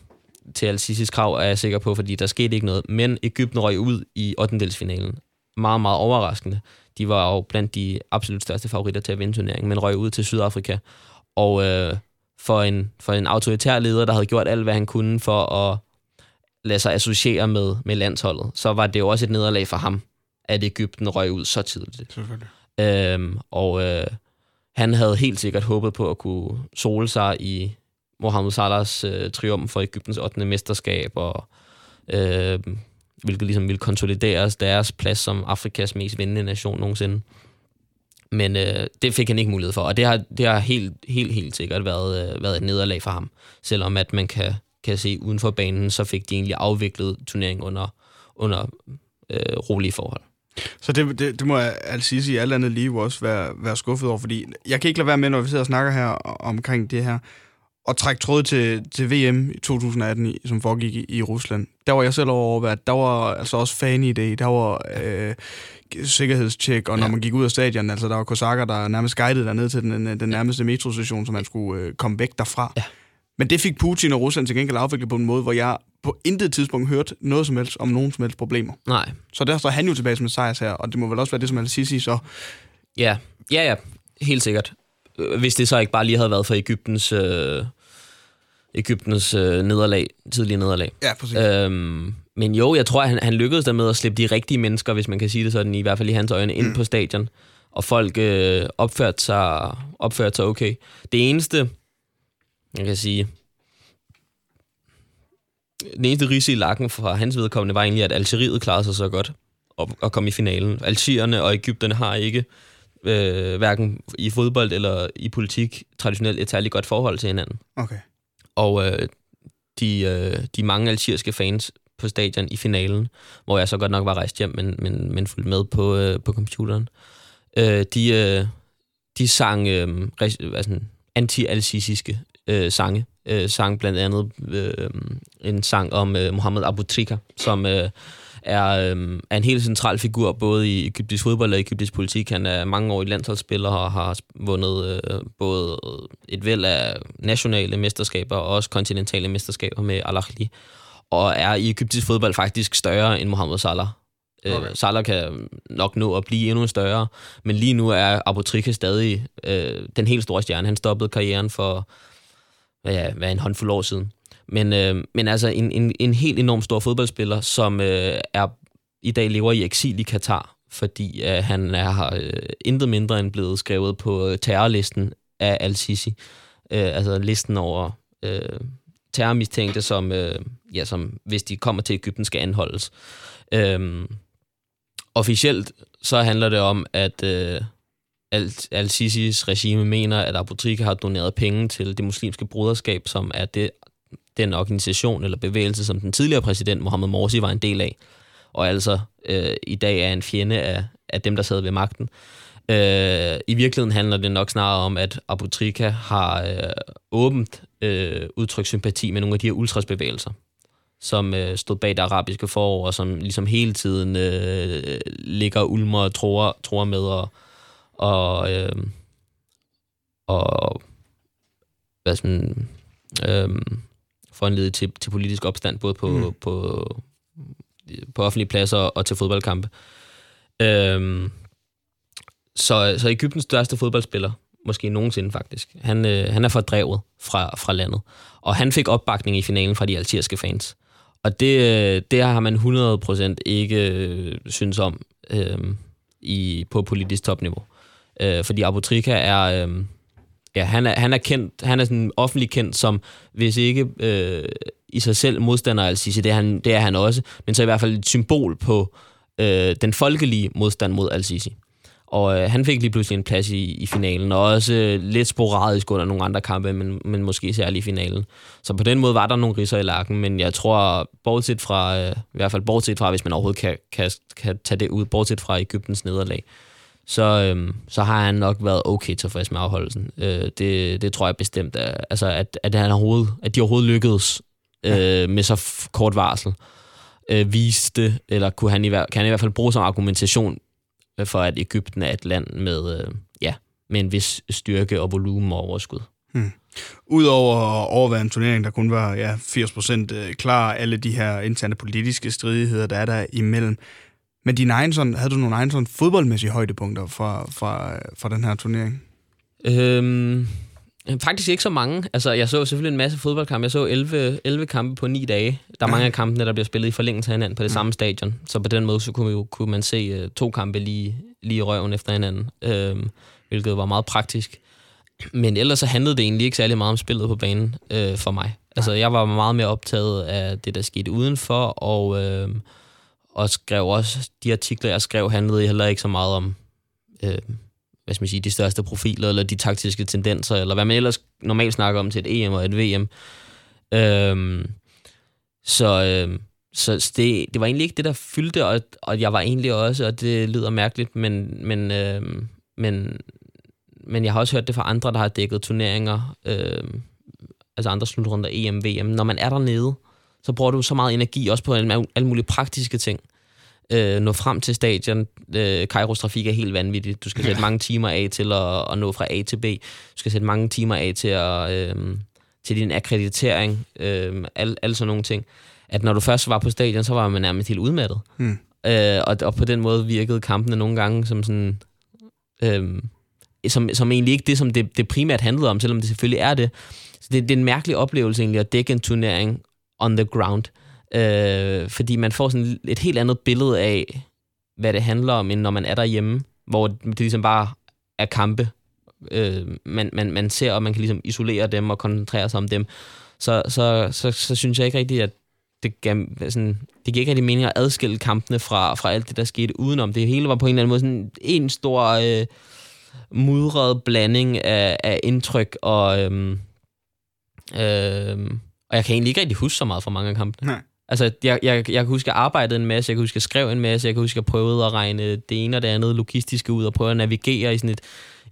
til Al-Sisis krav, er jeg sikker på, fordi der skete ikke noget. Men Ægypten røg ud i 8. finalen. Meget, meget overraskende. De var jo blandt de absolut største favoritter til at vinde turneringen, men røg ud til Sydafrika. Og øh, for, en, for en autoritær leder, der havde gjort alt, hvad han kunne for at lade sig associere med, med landsholdet, så var det jo også et nederlag for ham, at Ægypten røg ud så tidligt. Øhm, og øh, han havde helt sikkert håbet på at kunne sole sig i Mohamed Salahs øh, triumf for Ægyptens 8. mesterskab, og øh, hvilket ligesom ville konsolidere deres plads som Afrikas mest vindende nation nogensinde. Men øh, det fik han ikke mulighed for, og det har, det har helt, helt, helt sikkert været, øh, været et nederlag for ham. Selvom at man kan, kan se uden for banen, så fik de egentlig afviklet turneringen under, under øh, rolige forhold. Så det, det, det må jeg altså sige, alt andet lige også være, være skuffet over, fordi jeg kan ikke lade være med, når vi sidder og snakker her omkring det her, og trække tråd til, til VM i 2018, som foregik i, i Rusland. Der var jeg selv over, at der var altså også fan i det. Der var øh, sikkerhedstjek, og når ja. man gik ud af stadion, altså der var kosakker, der nærmest guidede derned til den, den nærmeste metrostation, så man skulle øh, komme væk derfra. Ja. Men det fik Putin og Rusland til gengæld afviklet på en måde, hvor jeg på intet tidspunkt hørt noget som helst om nogen som helst problemer. Nej. Så der står han jo tilbage som en sejrs her, og det må vel også være det, som Al-Sisi så... Ja, ja, ja, helt sikkert. Hvis det så ikke bare lige havde været for Ægyptens, øh, Ægyptens øh, nederlag, tidlige nederlag. Ja, præcis. Øhm, men jo, jeg tror, at han, han lykkedes der med at slippe de rigtige mennesker, hvis man kan sige det sådan, i hvert fald i hans øjne, ind mm. på stadion. Og folk øh, opførte, sig, opførte sig okay. Det eneste, jeg kan sige, den eneste rise i lakken fra hans vedkommende var egentlig, at Algeriet klarede sig så godt og, og kom i finalen. Algerierne og Ægypterne har ikke, øh, hverken i fodbold eller i politik, traditionelt et særligt godt forhold til hinanden. Okay. Og øh, de, øh, de mange algeriske fans på stadion i finalen, hvor jeg så godt nok var rejst hjem, men, men, men fulgte med på, øh, på computeren, øh, de, øh, de sang øh, altså, anti-alsisiske øh, sange. Øh, sang blandt andet øh, en sang om øh, Mohammed Abu Trika, som øh, er, øh, er en helt central figur både i egyptisk fodbold og egyptisk politik. Han er mange år i landsholdsspiller og har vundet øh, både et væld af nationale mesterskaber og også kontinentale mesterskaber med Al-Ahli. Og er i egyptisk fodbold faktisk større end Mohammed Salah. Øh, okay. Salah kan nok nå at blive endnu større, men lige nu er Abu Trika stadig øh, den helt store stjerne. Han stoppede karrieren for hvad, hvad en håndfuld år siden. Men, øh, men altså en, en, en helt enorm stor fodboldspiller, som øh, er i dag lever i eksil i Katar, fordi øh, han er øh, intet mindre end blevet skrevet på øh, terrorlisten af Al-Sisi. Øh, altså listen over øh, terrormistænkte, som, øh, ja, som hvis de kommer til Ægypten skal anholdes. Øh, officielt så handler det om, at øh, Al-Sisis regime mener, at Abu Trika har doneret penge til det muslimske broderskab, som er det, den organisation eller bevægelse, som den tidligere præsident Mohammed Morsi var en del af, og altså øh, i dag er en fjende af, af dem, der sad ved magten. Øh, I virkeligheden handler det nok snarere om, at Abu Trika har øh, åbent øh, udtrykt sympati med nogle af de her ultrasbevægelser, som øh, stod bag det arabiske forår, og som ligesom hele tiden øh, ligger ulmer og tror, tror med og og, øh, og hvad sådan, øh, foranledet til, til politisk opstand, både på, mm. på, på offentlige pladser og til fodboldkampe. Øh, så, så Ægyptens største fodboldspiller, måske nogensinde faktisk, han, øh, han er fordrevet fra, fra landet. Og han fik opbakning i finalen fra de algeriske fans. Og det, det har man 100% ikke øh, synes om øh, i, på politisk topniveau. Øh, fordi Abu Trika er... Øh, ja, han er, han er kendt, han er sådan offentlig kendt som, hvis ikke øh, i sig selv modstander af Al-Sisi, det er, han, det er han også, men så i hvert fald et symbol på øh, den folkelige modstand mod Al-Sisi. Og øh, han fik lige pludselig en plads i, i finalen, og også øh, lidt sporadisk under nogle andre kampe, men, men måske særligt i finalen. Så på den måde var der nogle riser i lakken, men jeg tror, bortset fra, øh, i hvert fald bortset fra, hvis man overhovedet kan, kan, kan tage det ud, bortset fra Ægyptens nederlag, så, øhm, så har han nok været okay tilfreds med afholdelsen. Øh, det, det tror jeg bestemt, at, altså, at, at, han overhovedet, at de overhovedet lykkedes øh, ja. med så kort varsel. Øh, viste, eller kunne han, i, kan han i hvert fald bruge som argumentation øh, for, at Ægypten er et land med, øh, ja, med en vis styrke og volumen og overskud. Hmm. Udover at overvære en turnering, der kun var ja, 80% øh, klar, alle de her interne politiske stridigheder, der er der imellem, men din egen sådan, havde du nogle egen sådan fodboldmæssige højdepunkter fra, fra, fra den her turnering? Øhm, faktisk ikke så mange. Altså, jeg så selvfølgelig en masse fodboldkampe. Jeg så 11, 11 kampe på 9 dage. Der er ja. mange af kampene, der bliver spillet i forlængelse af hinanden på det ja. samme stadion. Så på den måde, så kunne, kunne man se uh, to kampe lige, lige i røven efter hinanden. Øhm, hvilket var meget praktisk. Men ellers så handlede det egentlig ikke særlig meget om spillet på banen øh, for mig. Altså, jeg var meget mere optaget af det, der skete udenfor, og... Øh, og skrev også, de artikler, jeg skrev, handlede heller ikke så meget om, øh, hvad skal man sige, de største profiler, eller de taktiske tendenser, eller hvad man ellers normalt snakker om til et EM og et VM. Øh, så øh, så det, det var egentlig ikke det, der fyldte, og, og jeg var egentlig også, og det lyder mærkeligt, men, men, øh, men, men jeg har også hørt det fra andre, der har dækket turneringer, øh, altså andre slutrunder, EM, VM. Når man er dernede, så bruger du så meget energi, også på alle, mulige praktiske ting øh, nå frem til stadion. Øh, Kairos trafik er helt vanvittigt. Du skal sætte mange timer af til at, at nå fra A til B. Du skal sætte mange timer af til, at, øh, til din akkreditering. Øh, alle, alle sådan nogle ting. At når du først var på stadion, så var man nærmest helt udmattet. Mm. Øh, og, og på den måde virkede kampene nogle gange som sådan... Øh, som, som egentlig ikke det, som det, det primært handlede om, selvom det selvfølgelig er det. Så det, det er en mærkelig oplevelse egentlig at dække en turnering on the ground. Øh, fordi man får sådan et helt andet billede af, hvad det handler om, end når man er derhjemme, hvor det ligesom bare er kampe. Øh, man, man, man ser, og man kan ligesom isolere dem og koncentrere sig om dem. Så, så, så, så synes jeg ikke rigtigt, at det, gav, sådan, det giver ikke rigtig mening at adskille kampene fra, fra alt det, der skete udenom. Det hele var på en eller anden måde sådan en stor øh, mudret blanding af, af indtryk, og, øh, øh, og jeg kan egentlig ikke rigtig huske så meget fra mange af kampene. Nej. Altså, jeg, jeg, jeg kan huske, at jeg arbejdede en masse, jeg kan huske, at jeg skrev en masse, jeg kan huske, at jeg prøvede at regne det ene og det andet logistiske ud, og prøve at navigere i sådan et,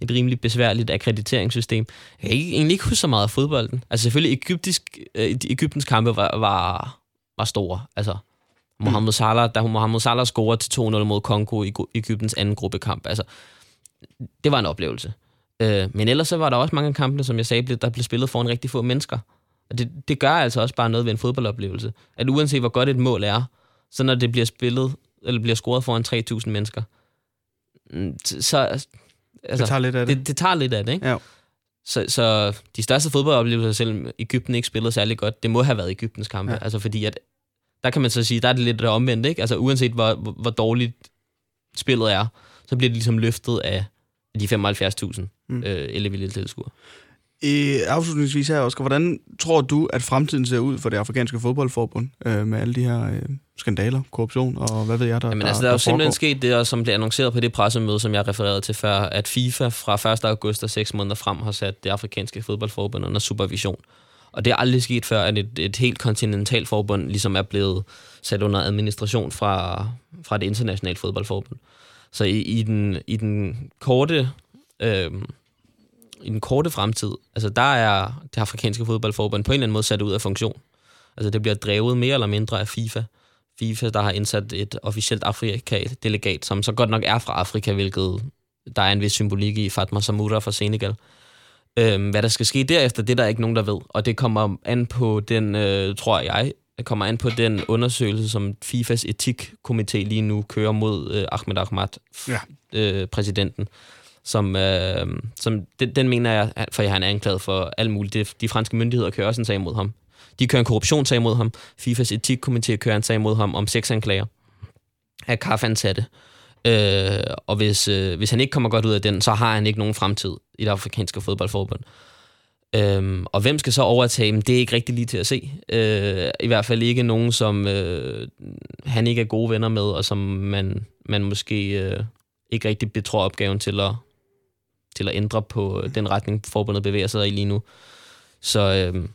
et rimelig besværligt akkrediteringssystem. Jeg kan ikke, egentlig ikke huske så meget af fodbolden. Altså selvfølgelig, Ægyptisk, øh, Ægyptens kampe var, var, var store. Altså, Mohamed Salah, da Mohamed Salah scorede til 2-0 mod Kongo i Ægyptens anden gruppekamp. Altså, det var en oplevelse. Øh, men ellers så var der også mange af kampene, som jeg sagde, der blev spillet foran rigtig få mennesker. Og det, det gør altså også bare noget ved en fodboldoplevelse. At uanset hvor godt et mål er, så når det bliver spillet, eller bliver scoret foran 3.000 mennesker, mm, så... Altså, det tager lidt af det. Det, det tager lidt af det, ikke? Ja. Så, så de største fodboldoplevelser, selvom Ægypten ikke spillede særlig godt, det må have været Ægyptens kampe. Ja. Altså fordi, at der kan man så sige, der er det lidt omvendt, ikke? Altså uanset hvor, hvor dårligt spillet er, så bliver det ligesom løftet af de 75.000 mm. øh, ellevillige tilskuere. I, afslutningsvis her, Oscar, hvordan tror du, at fremtiden ser ud for det afrikanske fodboldforbund øh, med alle de her øh, skandaler, korruption og hvad ved jeg, der Jamen der, altså, der er jo der simpelthen sket det, som blev annonceret på det pressemøde, som jeg refererede til før, at FIFA fra 1. august og 6 måneder frem har sat det afrikanske fodboldforbund under supervision. Og det er aldrig sket før, at et, et helt kontinentalt forbund ligesom er blevet sat under administration fra, fra det internationale fodboldforbund. Så i, i, den, i den korte... Øh, i den korte fremtid, altså der er det afrikanske fodboldforbund på en eller anden måde sat ud af funktion. Altså det bliver drevet mere eller mindre af FIFA. FIFA, der har indsat et officielt Afrika-delegat, som så godt nok er fra Afrika, hvilket der er en vis symbolik i Fatma Samura fra Senegal. Øhm, hvad der skal ske derefter, det er der ikke nogen, der ved. Og det kommer an på den, øh, tror jeg, det kommer an på den undersøgelse, som FIFAs etikkomité lige nu kører mod øh, Ahmed Ahmad, ja. øh, præsidenten som, øh, som den, den mener jeg, for jeg har en anklaget for alt muligt. De, de franske myndigheder kører også en sag mod ham. De kører en korruptionssag mod ham. FIFAs etikkomité kører en sag mod ham om anklager af kaffeansatte. Øh, og hvis, øh, hvis han ikke kommer godt ud af den, så har han ikke nogen fremtid i det afrikanske fodboldforbund. Øhm, og hvem skal så overtage dem? Det er ikke rigtig lige til at se. Øh, I hvert fald ikke nogen, som øh, han ikke er gode venner med, og som man, man måske øh, ikke rigtig betror opgaven til at, til at ændre på den retning, forbundet bevæger sig i lige nu. Så øh,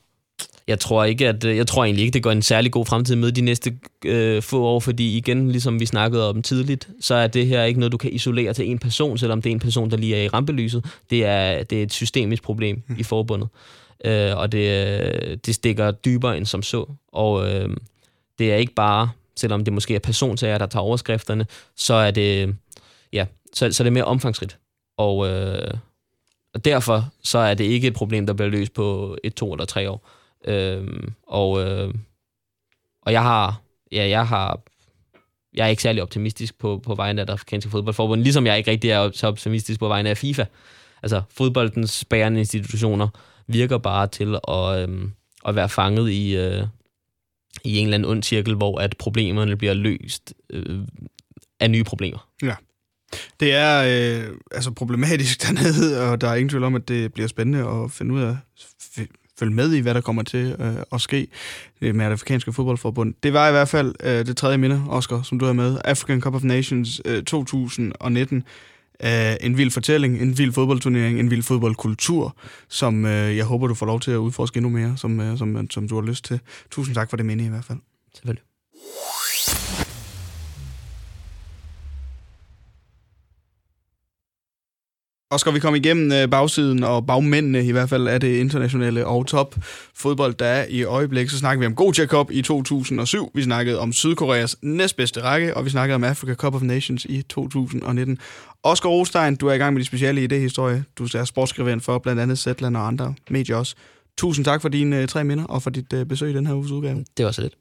jeg tror ikke, at jeg tror egentlig ikke, det går en særlig god fremtid med de næste øh, få år, fordi igen, ligesom vi snakkede om tidligt, så er det her ikke noget, du kan isolere til en person, selvom det er en person, der lige er i rampelyset. Det er, det er et systemisk problem mm. i forbundet, øh, og det, det stikker dybere end som så. Og øh, det er ikke bare, selvom det måske er personsager, der tager overskrifterne, så er det, ja, så, så er det mere omfangsrigt. Og, øh, og derfor så er det ikke et problem, der bliver løst på et, to eller tre år. Øh, og, øh, og jeg har, ja, jeg har, jeg er ikke særlig optimistisk på, på vegne af det afrikanske fodboldforbund, ligesom jeg ikke rigtig er så optimistisk på vegne af FIFA. Altså, fodboldens bærende institutioner virker bare til at, øh, at være fanget i, øh, i en eller anden ond cirkel, hvor at problemerne bliver løst øh, af nye problemer. Ja. Det er øh, altså problematisk [laughs] dernede, og der er ingen tvivl om, at det bliver spændende at finde ud af, følge med i, hvad der kommer til øh, at ske med det afrikanske fodboldforbund. Det var i hvert fald øh, det tredje minde, Oscar, som du er med. African Cup of Nations øh, 2019. øh, en vild fortælling, en vild fodboldturnering, en vild fodboldkultur, som øh, jeg håber, du får lov til at udforske endnu mere, som, øh, som, som du har lyst til. Tusind tak for det minde i hvert fald. Selvfølgelig. Og skal vi komme igennem øh, bagsiden og bagmændene i hvert fald af det internationale og top fodbold, der er i øjeblik, så snakker vi om Gotia Cup i 2007. Vi snakkede om Sydkoreas næstbedste række, og vi snakkede om Africa Cup of Nations i 2019. Oscar Rostein, du er i gang med de det idéhistorie. Du er sportsskrivent for blandt andet Zetland og andre medier også. Tusind tak for dine øh, tre minder og for dit øh, besøg i den her uges udgave. Det var så lidt.